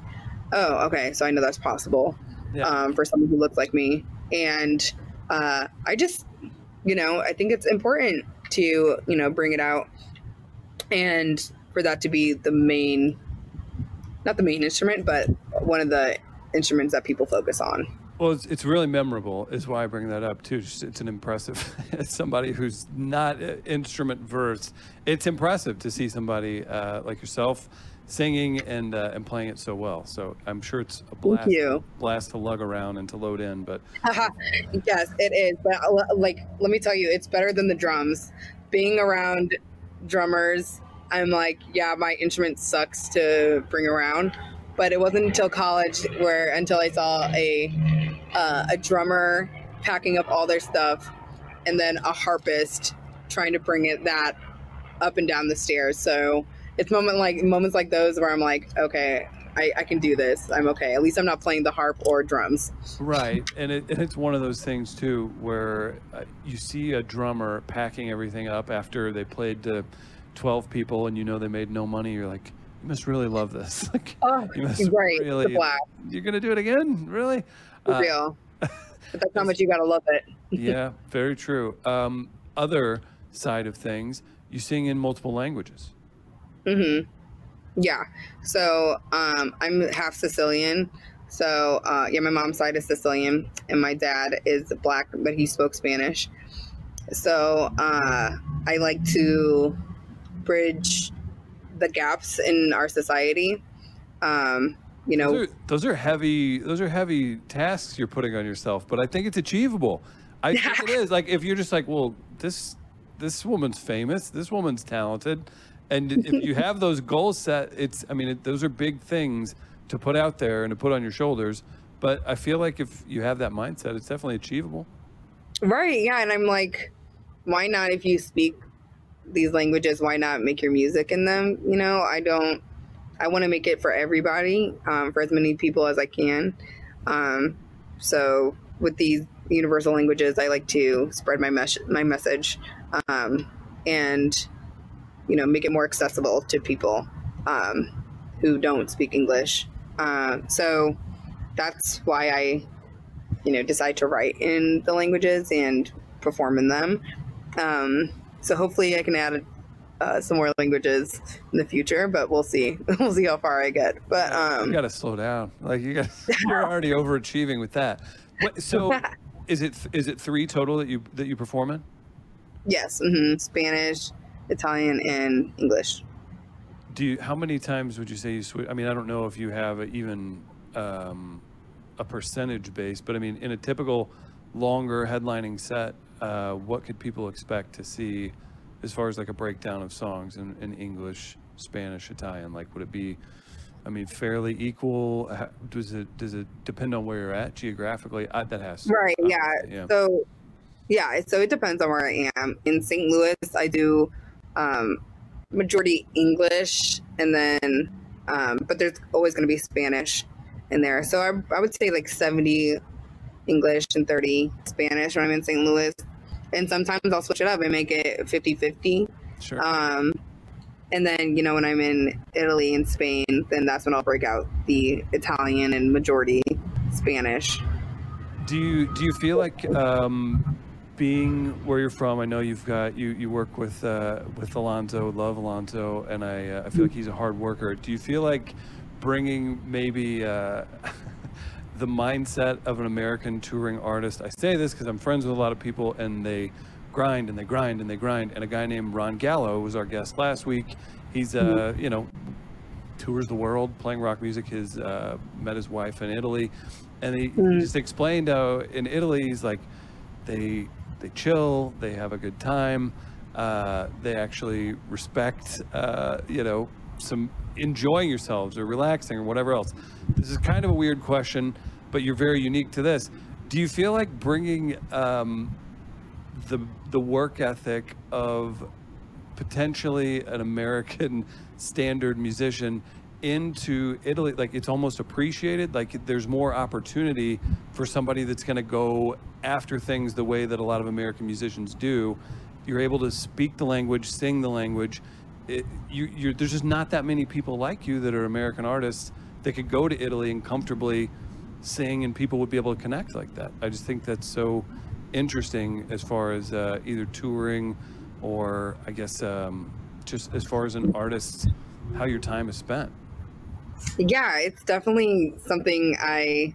oh, okay, so I know that's possible yeah. um, for someone who looks like me. And uh, I just, you know, I think it's important to, you know, bring it out and for that to be the main, not the main instrument, but one of the instruments that people focus on. Well, it's, it's really memorable, is why I bring that up too. It's an impressive, as somebody who's not instrument versed, it's impressive to see somebody uh, like yourself singing and uh, and playing it so well. So I'm sure it's a blast, Thank you. blast to lug around and to load in. But yes, it is. But uh, like, let me tell you, it's better than the drums. Being around drummers, I'm like, yeah, my instrument sucks to bring around. But it wasn't until college where until I saw a uh, a drummer packing up all their stuff, and then a harpist trying to bring it that up and down the stairs. So it's moment like moments like those where I'm like, okay, I, I, can do this. I'm okay. At least I'm not playing the harp or drums. Right, and, it, and it's one of those things too where uh, you see a drummer packing everything up after they played to 12 people, and you know they made no money. You're like, you must really love this. like, oh, you must right. really. You're gonna do it again, really? Uh, real. but that's how much you gotta love it. yeah, very true. Um, other side of things, you sing in multiple languages. Mm-hmm. Yeah. So um, I'm half Sicilian. So uh, yeah, my mom's side is Sicilian, and my dad is black, but he spoke Spanish. So uh, I like to bridge the gaps in our society. Um, you know, those are, those are, heavy. Those are heavy tasks you're putting on yourself, but I think it's achievable. I think it is. Like if you're just like, well, this this woman's famous. This woman's talented and if you have those goals set, it's I mean it, those are big things to put out there and to put on your shoulders. But I feel like if you have that mindset, it's definitely achievable. Right. Yeah. And I'm like, why not if you speak these languages, why not make your music in them? You know, I don't. I want to make it for everybody, um, for as many people as I can. Um, so with these universal languages, I like to spread my mes- my message, um, and you know, make it more accessible to people um, who don't speak English. Uh, so that's why I, you know, decide to write in the languages and perform in them. Um, so hopefully I can add uh, some more languages in the future, but we'll see. we'll see how far I get. But um, you got to slow down. Like you got, you're already overachieving with that. What, so, is it is it three total that you that you perform in? Yes, mm-hmm. Spanish, Italian, and English. Do you? How many times would you say you switch? I mean, I don't know if you have a, even um, a percentage base, but I mean, in a typical longer headlining set, uh, what could people expect to see as far as like a breakdown of songs in, in English, Spanish, Italian? Like, would it be? I mean, fairly equal. Does it does it depend on where you're at geographically? I, that has to, right. Yeah. yeah. So yeah. So it depends on where I am. In St. Louis, I do um, majority English, and then um, but there's always going to be Spanish in there. So I, I would say like 70 English and 30 Spanish when I'm in St. Louis. And sometimes I'll switch it up and make it 50 50. Sure. Um, and then, you know, when I'm in Italy and Spain, then that's when I'll break out the Italian and majority Spanish. Do you do you feel like um, being where you're from, I know you've got you you work with uh, with Alonzo, love Alonzo, and I uh, I feel like he's a hard worker. Do you feel like bringing maybe uh, the mindset of an American touring artist? I say this because I'm friends with a lot of people, and they grind and they grind and they grind. And a guy named Ron Gallo was our guest last week. He's uh mm-hmm. you know tours the world playing rock music. His uh, met his wife in Italy, and he, mm. he just explained how in Italy he's like they they chill, they have a good time, uh, they actually respect, uh, you know, some enjoying yourselves or relaxing or whatever else. This is kind of a weird question, but you're very unique to this. Do you feel like bringing um, the the work ethic of potentially an American standard musician into Italy, like it's almost appreciated. Like there's more opportunity for somebody that's going to go after things the way that a lot of American musicians do. You're able to speak the language, sing the language. It, you, there's just not that many people like you that are American artists that could go to Italy and comfortably sing, and people would be able to connect like that. I just think that's so interesting as far as uh, either touring or I guess um, just as far as an artist, how your time is spent. Yeah, it's definitely something I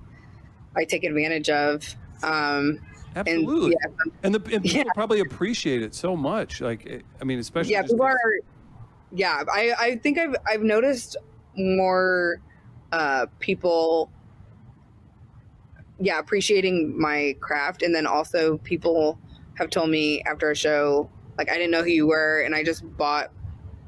I take advantage of. Um, Absolutely, and, yeah, and, the, and people yeah. probably appreciate it so much. Like, I mean, especially yeah, people are. Yeah, I I think I've I've noticed more uh, people yeah appreciating my craft. And then also people have told me after a show like i didn't know who you were and i just bought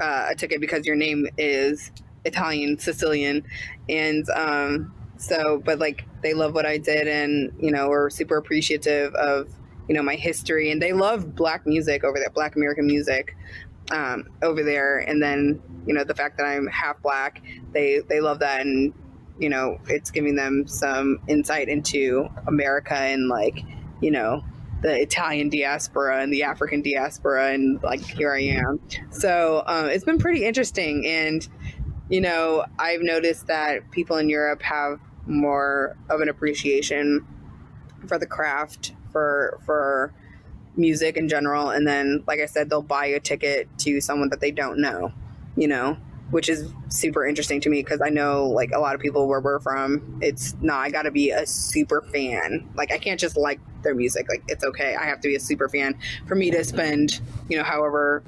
uh, a ticket because your name is italian sicilian. And um so but like they love what i did and you know are super appreciative of you know my history. And they love black music over there black american music um, over there. And then you know the fact that i'm half black they they love that. And you know, it's giving them some insight into America and like, you know, the Italian diaspora and the African diaspora, and like here I am. So um, it's been pretty interesting, and you know, I've noticed that people in Europe have more of an appreciation for the craft, for for music in general, and then, like I said, they'll buy a ticket to someone that they don't know, you know, which is super interesting to me because I know like a lot of people where we're from, it's not, I got to be a super fan. Like, I can't just like their music. Like, it's okay. I have to be a super fan for me to spend, you know, however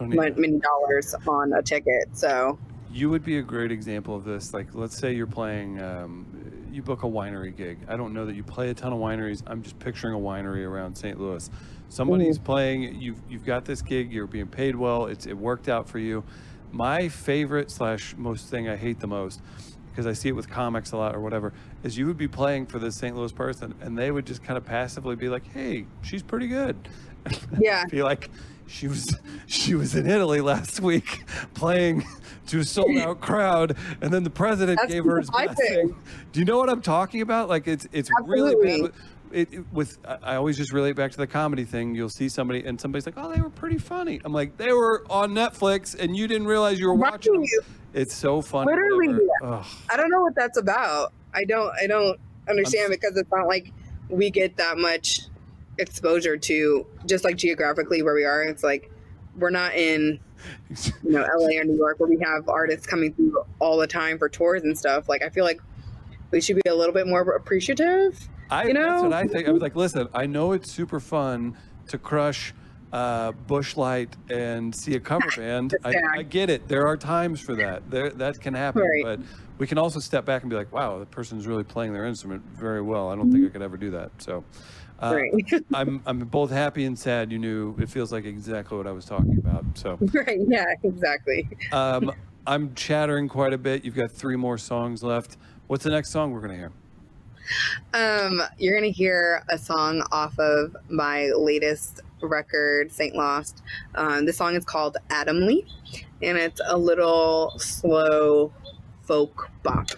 many dollars on a ticket. So, you would be a great example of this. Like, let's say you're playing, um, you book a winery gig. I don't know that you play a ton of wineries. I'm just picturing a winery around St. Louis. Somebody's mm-hmm. playing. You've you've got this gig. You're being paid well. It's it worked out for you my favorite slash most thing I hate the most because I see it with comics a lot or whatever is you would be playing for this St. Louis person and they would just kind of passively be like, "Hey, she's pretty good." Yeah. be like, "She was she was in Italy last week playing to a sold out crowd and then the president That's gave her his blessing." Do you know what I'm talking about? Like it's it's Absolutely. really bad it, it, with I always just relate back to the comedy thing. You'll see somebody and somebody's like, "Oh, they were pretty funny." I'm like, "They were on Netflix, and you didn't realize you were watching." Them. It's so funny. Literally, I don't know what that's about. I don't. I don't understand I'm, because it's not like we get that much exposure to just like geographically where we are. It's like we're not in you know LA or New York where we have artists coming through all the time for tours and stuff. Like I feel like we should be a little bit more appreciative I, you know? That's what I think. I was like, listen, I know it's super fun to crush uh, Busch Light and see a cover band. I, I, get it. There are times for that. There, that can happen. Right. But we can also step back and be like, wow, the person's really playing their instrument very well. I don't mm-hmm. think I could ever do that. So uh, right. I'm, I'm both happy and sad you knew. It feels like exactly what I was talking about. So Right. Yeah, exactly. um, I'm chattering quite a bit. You've got three more songs left. What's the next song we're going to hear? Um, you're gonna hear a song off of my latest record, Saint Lost. Um, the song is called Adamly, and it's a little slow folk bop.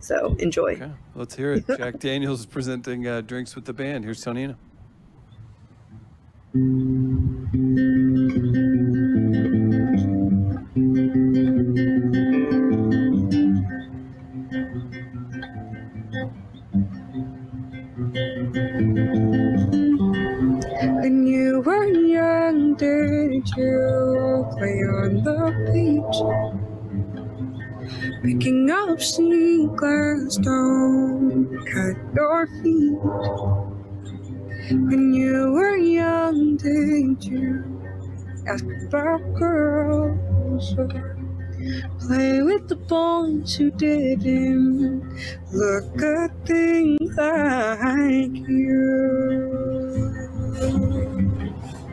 So enjoy. Okay, let's hear it. Jack Daniels is presenting uh, drinks with the band. Here's Tonina. When you were young, did you play on the beach? Picking up glass, don't cut your feet. When you were young, did you ask about girls? Play with the boys who didn't look at things like you.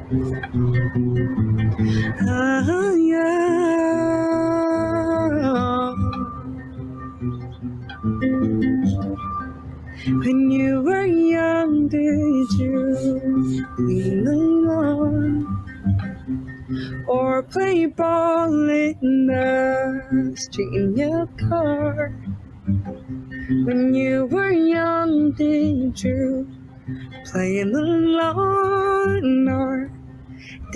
Ah, yeah. When you were young, did you lean along or play ball in the street in your car. When you were young, did you play in the lawn or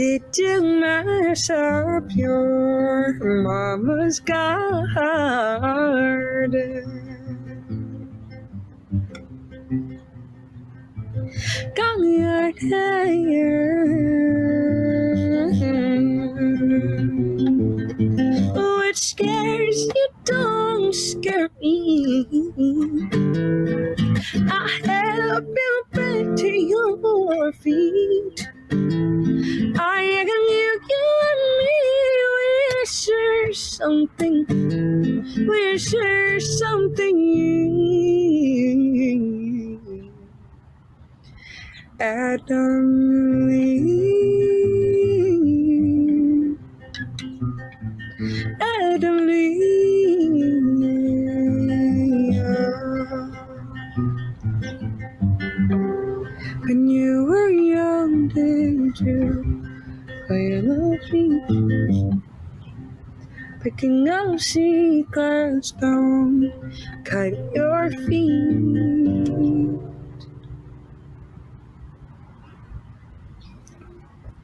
did you mess up your mama's garden? Got your hair. What scares you don't scare me. I help you back to your feet. I you, you and me. We're sure something. We're sure something. Adam Lee. Adam Lee. When you were young, did you play in the beach? Picking up secrets, don't cut your feet.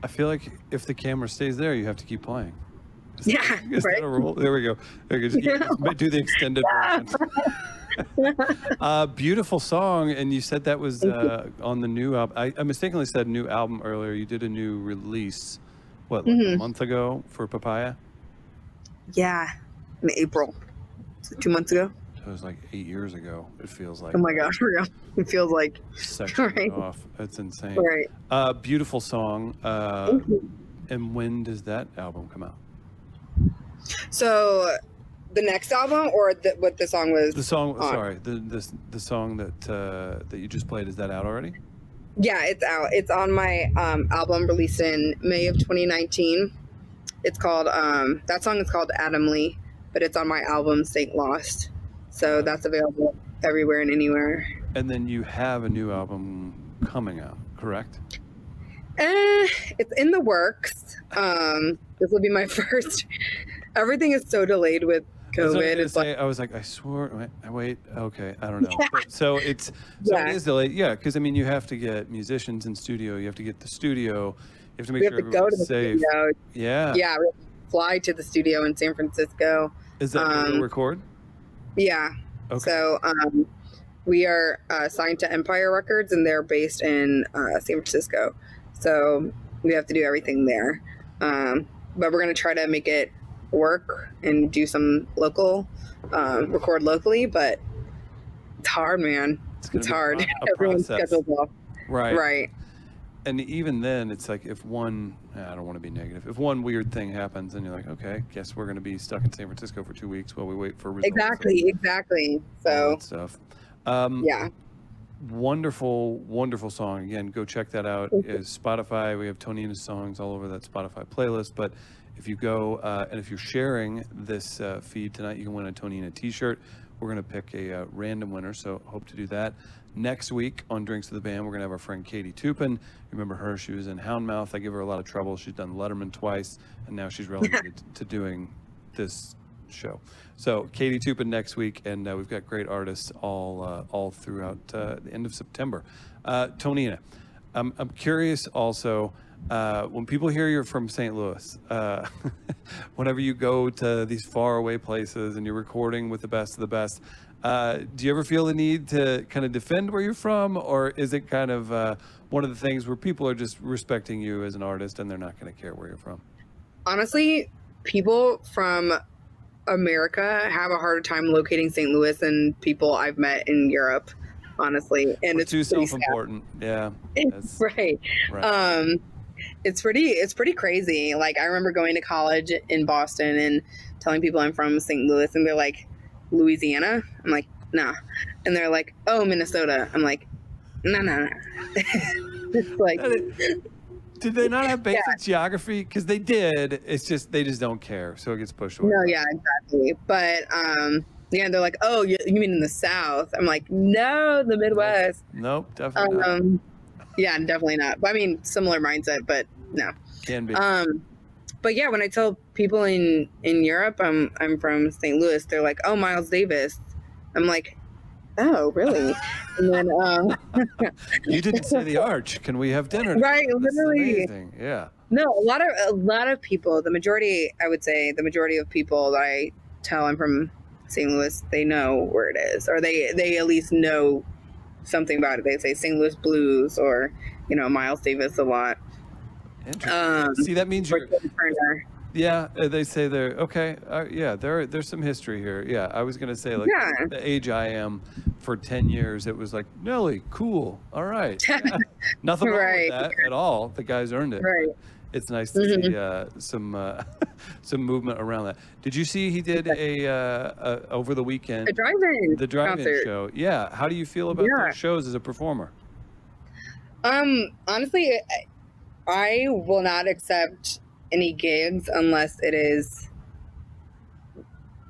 I feel like if the camera stays there, you have to keep playing. Is Yeah, that, is right. that a rule? There we go. There we go. Just do the extended version. uh, beautiful song, and you said that was uh, on the new album. I, I mistakenly said new album earlier. You did a new release, what, like a Mhm. month ago for Papaya? Yeah, in April, So two months ago. It was like eight years ago. It feels like Oh my gosh, real. it feels like section Right. off. That's insane. right. Uh, beautiful song. Uh, and when does that album come out? So, the next album or the, what the song was? The song. on. Sorry, the the the song that uh, that you just played is that out already? Yeah, it's out. It's on my um, album released in May of 2019. It's called um, that song is called Adam Lee, but it's on my album Saint Lost. So that's available everywhere and anywhere. And then you have a new album coming out, correct? Eh, it's in the works. Um, this will be my first. Everything is so delayed with COVID. It's like I was like, I swore. Wait, wait okay, I don't know. But- so it's so Yeah. it is delayed. Yeah, because I mean, you have to get musicians in studio. You have to get the studio. You have to make we have sure to go to the safe. studio. Yeah. Yeah, fly to the studio in San Francisco. Is that where Um, you'll record? Yeah, Okay. So um, we are uh, signed to Empire Records, and they're based in uh, San Francisco. So we have to do everything there. Um, but we're going to try to make it work and do some local, um, record locally. But it's hard, man. It's a hard. Everyone's scheduled off. right. Right. And even then, it's like if one, I don't want to be negative. If one weird thing happens, and you're like, okay, guess we're going to be stuck in San Francisco for two weeks while we wait for results. and Exactly. Exactly. So stuff. Um, yeah. wonderful, wonderful song. Again, go check that out. Is Spotify. We have Tonina's songs all over that Spotify playlist. But if you go uh, and if you're sharing this uh, feed tonight, you can win a Tonina T-shirt. We're going to pick a uh, random winner, so hope to do that next week on Drinks of the Band. We're going to have our friend Katie Toupin. Remember her? She was in Houndmouth. I give her a lot of trouble. She's done Letterman twice, and now she's relegated to doing this show. So Katie Toupin next week, and uh, we've got great artists all uh, all throughout uh, the end of September. Uh, Tonina, I'm, I'm curious also. Uh, when people hear you're from St. Louis, uh, whenever you go to these faraway places and you're recording with the best of the best, uh, do you ever feel the need to kind of defend where you're from, or is it kind of uh, one of the things where people are just respecting you as an artist and they're not going to care where you're from? honestly, people from America have a harder time locating St. Louis than people I've met in Europe, honestly. And We're it's too self-important. Yeah, right. right. Um, it's pretty. It's pretty crazy. Like I remember going to college in Boston and telling people I'm from St. Louis, and they're like, Louisiana. I'm like, nah. And they're like, oh, Minnesota. I'm like, no, no, no. it's like, Did they not have basic geography? Because they did. It's just they just don't care, so it gets pushed away. No, yeah, exactly. But um, yeah, they're like, oh, you, you mean in the South? I'm like, no, the Midwest. Nope, definitely not. Um, yeah, definitely not. But I mean, similar mindset, but no. Can be. Um, but yeah, when I tell people in in Europe I'm I'm from St. Louis, they're like, "Oh, Miles Davis." I'm like, "Oh, really?" and then um, you didn't say the arch. Can we have dinner? Right, literally. Yeah. No, a lot of a lot of people, the majority, I would say, the majority of people that I tell I'm from St. Louis, they know where it is, or they they at least know something about it. They say St. Louis Blues or you know Miles Davis a lot. Interesting. Um, See, that means you're. Yeah, uh, they say they're okay. Uh, yeah, there there's some history here. Yeah, I was gonna say like Yeah. the age I am for ten years, it was like Nelly, cool, all right, Yeah. nothing wrong Right. with that at all. The guy's earned it. Right. It's nice to Mhm. see uh, some uh, some movement around that. Did you see he did a, uh, a over the weekend A drive-in the drive-in concert. show? Yeah. How do you feel about Yeah. shows as a performer? Um, honestly, I, I will not accept any gigs unless it is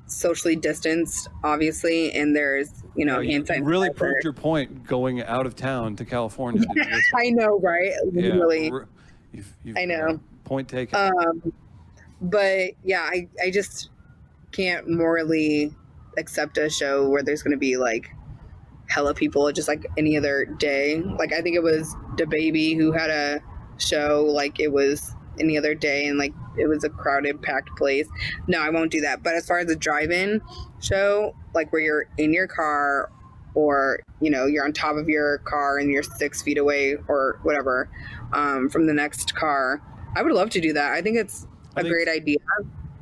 socially distanced, obviously, and there's you know hand you really proved your point going out of town to California. I know, right? Yeah, Literally. You've- you've, I know. Point taken. Um, but yeah, I, I just can't morally accept a show where there's going to be like hella people just like any other day. Like I think it was DaBaby who had a show like it was any other day and like it was a crowded packed place. No, I won't do that. But as far as a drive-in show, like where you're in your car or you know you're on top of your car and you're six feet away or whatever um, from the next car, I would love to do that. I think it's a think- great idea.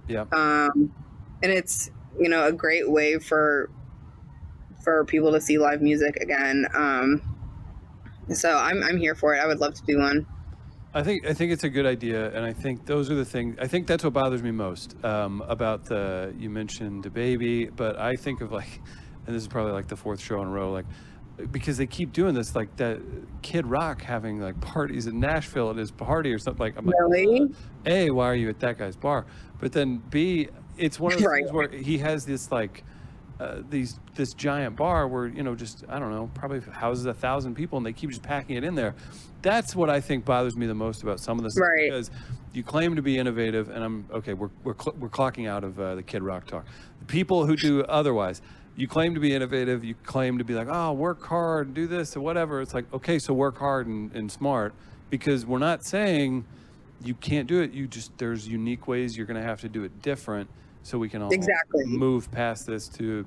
Yeah. Um, and it's you know a great way for for people to see live music again. Um, so I'm I'm here for it. I would love to do one. I think I think it's a good idea, and I think those are the things. I think that's what bothers me most um, about the. You mentioned DaBaby, but I think of like, and this is probably like the fourth show in a row, like because they keep doing this, like that Kid Rock having like parties in Nashville at his party or something. Like I'm like, Really? uh, a, why are you at that guy's bar? But then b, it's one of those Right. things where he has this like. Uh, these this giant bar where you know just I don't know probably houses a thousand people and they keep just packing it in there. That's what I think bothers me the most about some of this Right. because you claim to be innovative and I'm okay. We're we're cl- we're clocking out of uh, the Kid Rock talk. The people who do otherwise, you claim to be innovative. You claim to be like oh work hard, do this or whatever. It's like okay, so work hard and, and smart because we're not saying you can't do it. You just there's unique ways you're going to have to do it different so we can all Exactly. move past this to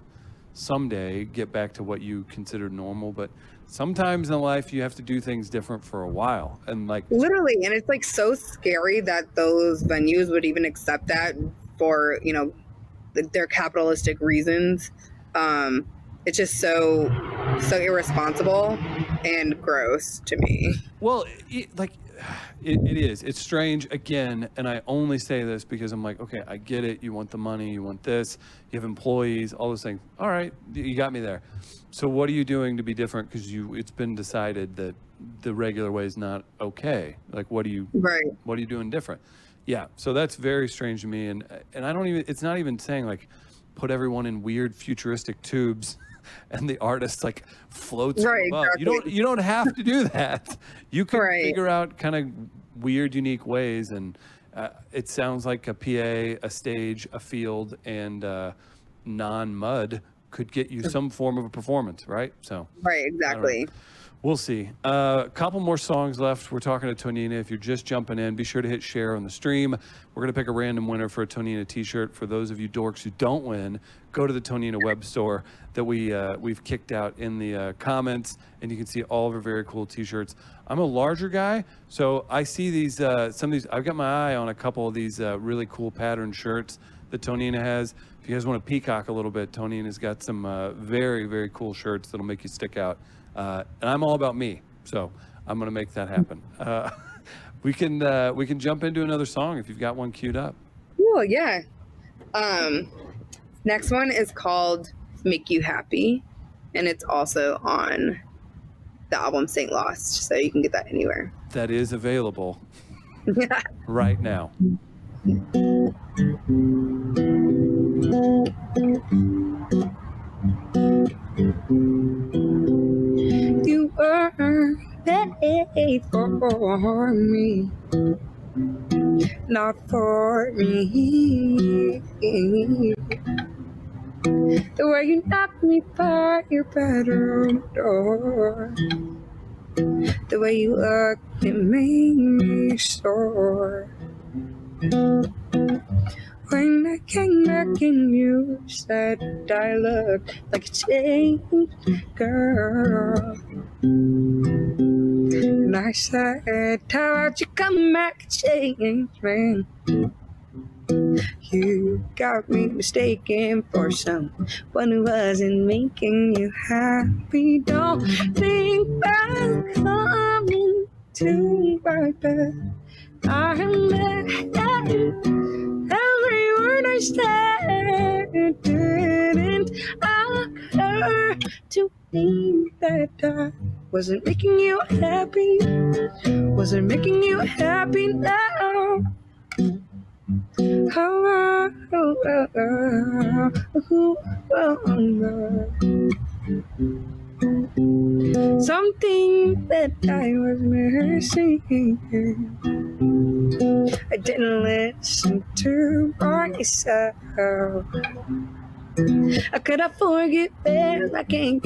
someday get back to what you consider normal. But sometimes in life you have to do things different for a while. And like Literally, and it's like so scary that those venues would even accept that for you know their capitalistic reasons. Um, it's just so so irresponsible and gross to me. Well, it, like it, it is. It's strange again, and I only say this because I'm like, okay, I get it. You want the money, you want this, you have employees, all those things. All right, you got me there. So what are you doing to be different? Because you, it's been decided that the regular way is not okay. Like, what are you, Right. what are you doing different? Yeah. So that's very strange to me, and and I don't even. It's not even saying like, put everyone in weird futuristic tubes. And the artist like floats Right, above. You don't you don't have to do that. You can Right. figure out kind of weird, unique ways, and uh, it sounds like a PA, a stage, a field, and uh, non-mud could get you some form of a performance, right? So Right. Exactly. We'll see. Uh, a couple more songs left. We're talking to Tonina. If you're just jumping in, be sure to hit share on the stream. We're gonna pick a random winner for a Tonina T-shirt. For those of you dorks who don't win, go to the Tonina web store that we uh, we've kicked out in the uh, comments, and you can see all of our very cool T-shirts. I'm a larger guy, so I see these uh, some of these. I've got my eye on a couple of these uh, really cool pattern shirts that Tonina has. If you guys want to peacock a little bit, Tonina's got some uh, very very cool shirts that'll make you stick out. Uh, and I'm all about me, so I'm gonna make that happen. Uh, we can uh, we can jump into another song if you've got one queued up. Cool. Yeah. Um, next one is called "Make You Happy," and it's also on the album Saint Lost, so you can get that anywhere. That is available right now. made for me. not for me. The way you knocked me by your bedroom door. The way you looked, it made me sore. When I came back and you said I looked like a changed girl. And I said, How about you come back change me? You got me mistaken for someone who wasn't making you happy. Don't think about coming to my bed. I'm mad. I said didn't occur to me that I wasn't making you happy. Wasn't making you happy now. Oh, oh, oh, oh, oh, oh, oh. Something that I was missing. I didn't listen to myself. How could I forget where I came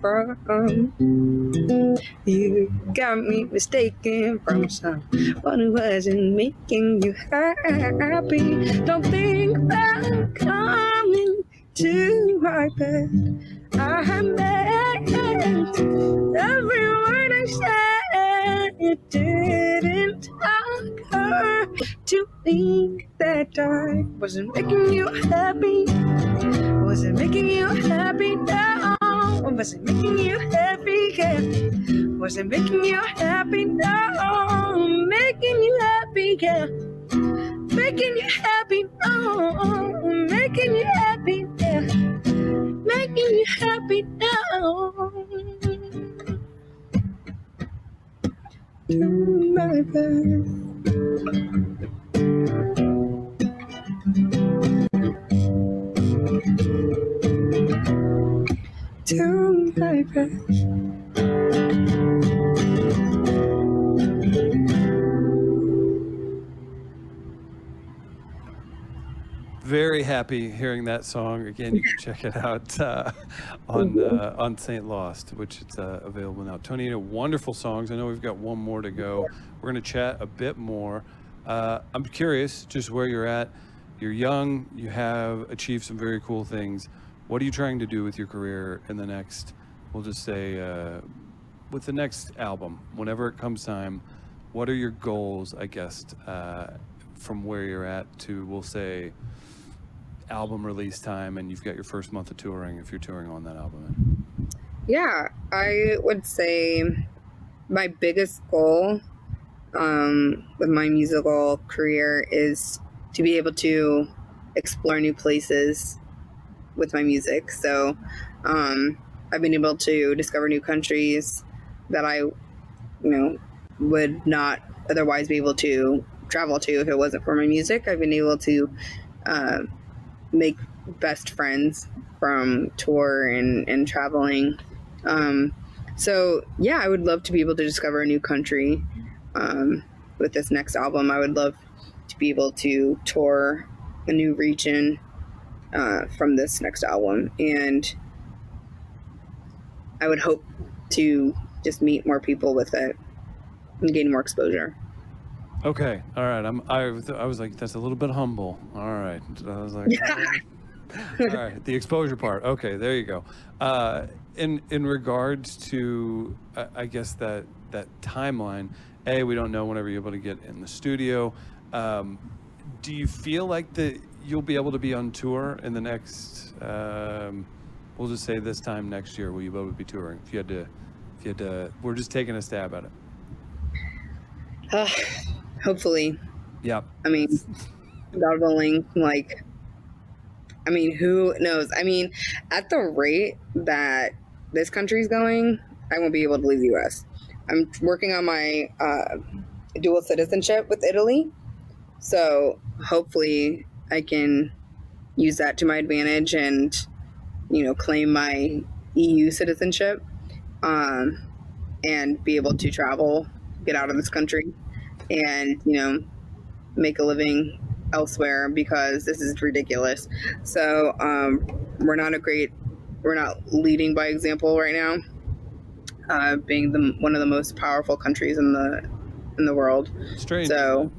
from? You got me mistaken from someone who wasn't making you happy. Don't think about coming to my bed. I meant every word I said. It didn't occur to me that I wasn't making you happy. Wasn't making you happy now. Wasn't making you happy, yeah. Wasn't making you happy now. Making you happy, yeah. Making you happy, no. Making you happy, yeah. Happy now. To my bed. Happy hearing that song again. You can check it out uh, on uh, on Saint Lost, which is uh, available now. Tonina, wonderful songs. I know we've got one more to go. We're going to chat a bit more. Uh, I'm curious, just where you're at. You're young. You have achieved some very cool things. What are you trying to do with your career in the next? We'll just say uh, with the next album, whenever it comes time. What are your goals? I guess uh, from where you're at to we'll say album release time and you've got your first month of touring if you're touring on that album Yeah, I would say my biggest goal um, with my musical career is to be able to explore new places with my music. So um, I've been able to discover new countries that I, you know, would not otherwise be able to travel to if it wasn't for my music. I've been able to uh, make best friends from tour and, and traveling. Um, so yeah, I would love to be able to discover a new country um, with this next album. I would love to be able to tour a new region uh, from this next album, and I would hope to just meet more people with it and gain more exposure. Okay all right i'm i, I was like that's a little bit humble. All right i was like all right the exposure part okay there you go. Uh in in regards to uh, i guess that that timeline a we don't know whenever you're able to get in the studio. Um do you feel like that you'll be able to be on tour in the next um we'll just say this time next year will you be able to be touring if you had to if you had to we're just taking a stab at it? Uh, hopefully, yeah I mean, God willing, like, I mean, who knows? I mean, at the rate that this country's going, I won't be able to leave the U.S. I'm working on my uh, dual citizenship with Italy, so hopefully I can use that to my advantage and, you know, claim my EU citizenship, um, and be able to travel, get out of this country, and you know, make a living elsewhere because this is ridiculous. So um, we're not a great, we're not leading by example right now, uh, being the one of the most powerful countries in the in the world. Strange. So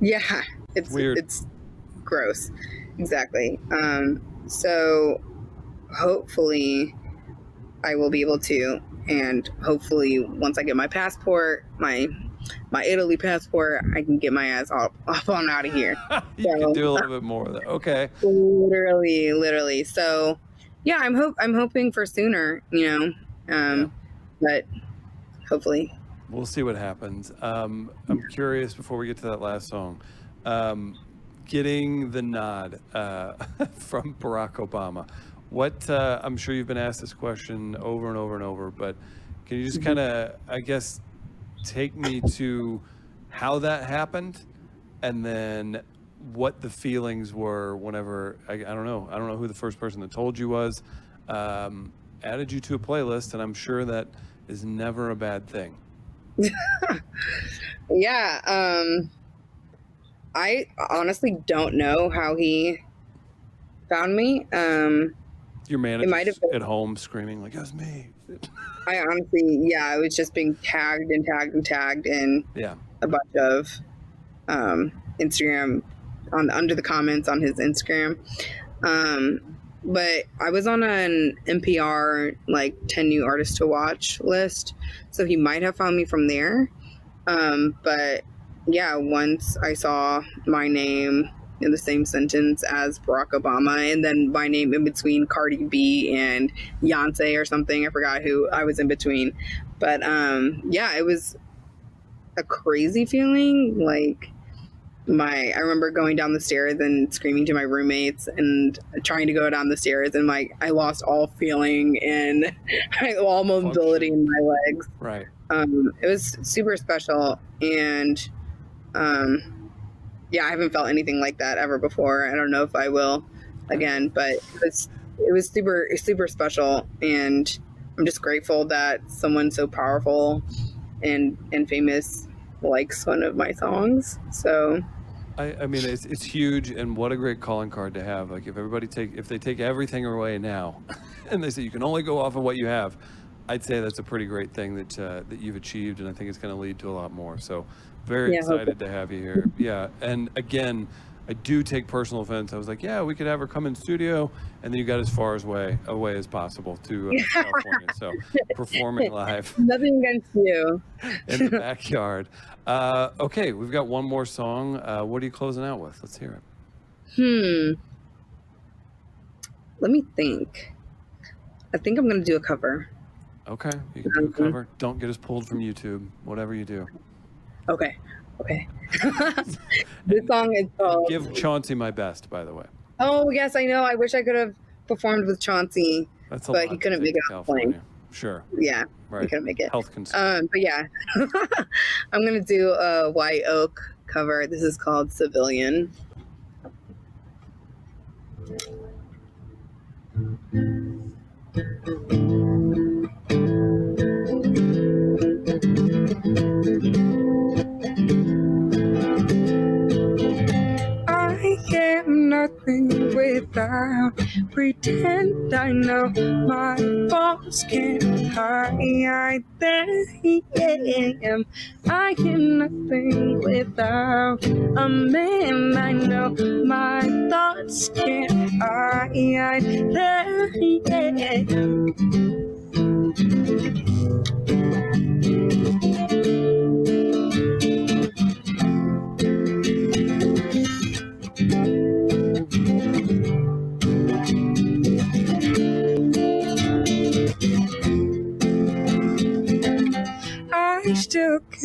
yeah, it's Weird. it's gross. Exactly. Um, so hopefully I will be able to and hopefully once I get my passport, my my Italy passport, I can get my ass off, up on out of here. you can do a little bit more of that. Okay. literally, literally. So yeah, I'm hope I'm hoping for sooner, you know. Um but hopefully. We'll see what happens. Um, I'm curious before we get to that last song. Um, getting the nod uh, from Barack Obama. What uh, I'm sure you've been asked this question over and over and over, but can you just kind of, I guess, take me to how that happened, and then what the feelings were whenever I, I don't know. I don't know who the first person that told you was. Um, added you to a playlist, and I'm sure that is never a bad thing. Yeah, um I honestly don't know how he found me. Um Your manager might have been- at home screaming like, "It was me." I honestly, yeah, I was just being tagged and tagged and tagged in Yeah, a bunch of um, Instagram on under the comments on his Instagram. Um, but I was on an NPR like ten new artists to watch list, so he might have found me from there. Um, but yeah, once I saw my name in the same sentence as Barack Obama, and then my name in between Cardi B and Beyonce or something. I forgot who I was in between, but um, yeah, it was a crazy feeling. Like my, I remember going down the stairs and screaming to my roommates and trying to go down the stairs, and like I lost all feeling and all mobility in my legs right. um, it was super special and um, yeah i haven't felt anything like that ever before i don't know if i will again but it was it was super super special and i'm just grateful that someone so powerful and and famous likes one of my songs so I, I mean, it's, it's huge, and what a great calling card to have. Like, if everybody take if they take everything away now, and they say you can only go off of what you have, I'd say that's a pretty great thing that uh, that you've achieved, and I think it's going to lead to a lot more. So, very Yeah, excited to have you here. Yeah, and again, I do take personal offense. I was like, yeah, we could have her come in studio, and then you got as far as way away as possible to uh, California. So, performing live. nothing against you in the backyard. Uh, okay, we've got one more song. Uh, what are you closing out with? Let's hear it. hmm let me think i think i'm gonna do a cover Okay, you can do a Mhm. cover. Don't get us pulled from YouTube. Whatever you do, okay okay this song is called give Chauncey my best. By the way, Oh yes, I know. I wish I could have performed with Chauncey. that's a But he couldn't make it plane. California. Sure, Yeah, he couldn't make it. Health concern. Um, but yeah, I'm gonna do a Wye Oak cover. This is called Civilian. Am nothing without pretend I know my faults can't hide them. I am nothing without a man I know my thoughts can't hide them.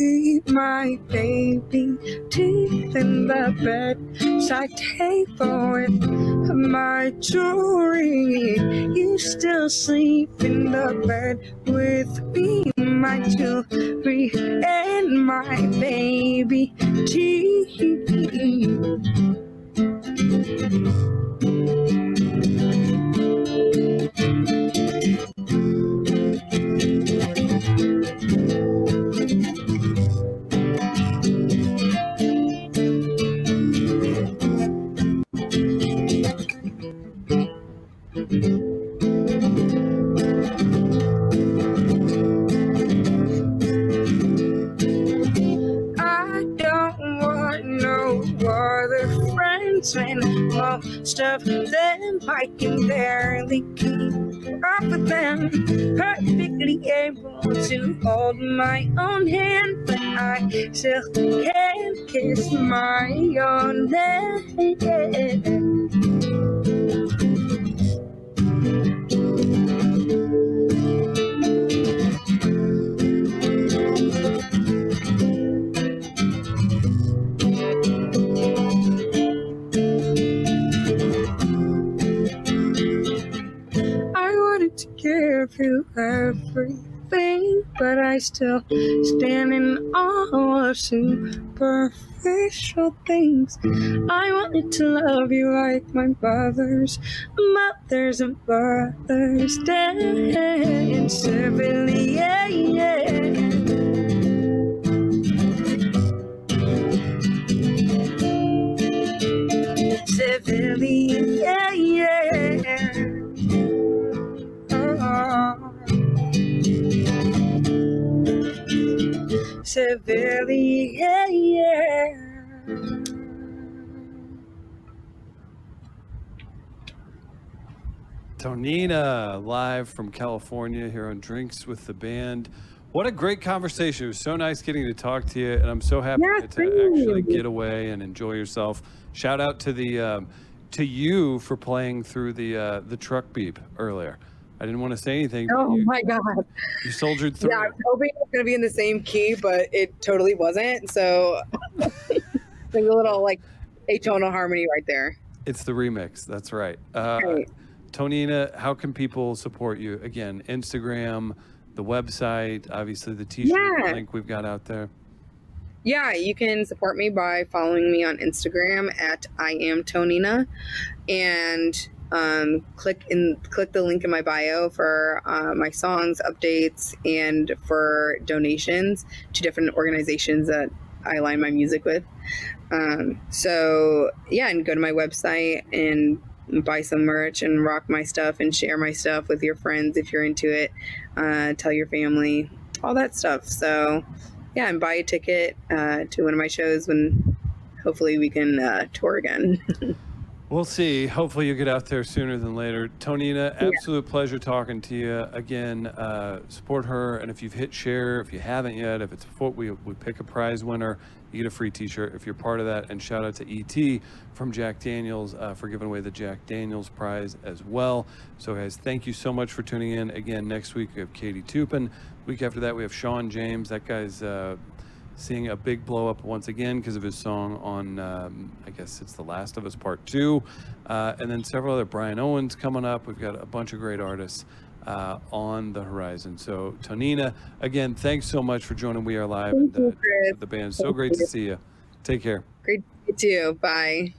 Keep my baby teeth in the bedside table with my jewelry. You still sleep in the bed with me, my jewelry and my baby teeth. When most of them I can barely keep up with them. Perfectly able to hold my own hand, but I still can't kiss my own head. Give you everything, but I still stand in awe of superficial things. I wanted to love you like my brothers, mothers, and brothers did civilly, yeah, yeah. Civilly, yeah. Civilly, yeah, yeah. Tonina, live from California here on Drinks with the Band. What a great conversation. It was so nice getting to talk to you, and I'm so happy Yeah, to same. actually get away and enjoy yourself. Shout out to the um, to you for playing through the uh, the truck beep earlier. I didn't want to say anything. Oh you, my god. you soldiered through. Yeah, I was hoping it was gonna be in the same key, but it totally wasn't. So like a little like atonal harmony right there. It's the remix. That's right. Uh, Right. Tonina, how can people support you? Again, Instagram, the website, obviously the t-shirt Yeah. link we've got out there. Yeah, you can support me by following me on Instagram at I am Tonina, and um, click in click the link in my bio for uh, my songs, updates, and for donations to different organizations that I align my music with. Um, so yeah, and go to my website and buy some merch and rock my stuff and share my stuff with your friends if you're into it. Uh, tell your family, all that stuff. So yeah, and buy a ticket uh, to one of my shows when hopefully we can uh, tour again. We'll see. Hopefully, you get out there sooner than later. Tonina, absolute pleasure talking to you again. Uh, support her, and if you've hit share, if you haven't yet, if it's a we we pick a prize winner, you get a free T-shirt if you're part of that. And shout out to ET from Jack Daniels uh, for giving away the Jack Daniels prize as well. So, guys, thank you so much for tuning in. Again, next week we have Katie Toupin. Week after that we have Shawn James. That guy's. Uh, seeing a big blow up once again because of his song on, um, I guess it's The Last of Us Part 2. Uh, and then several other Brian Owens coming up. We've got a bunch of great artists uh, on the horizon. So, Tonina, again, thanks so much for joining We Are Live Thank and you, uh, Chris. the band. So Thank great to see you. Take care. Great to meet you. Bye.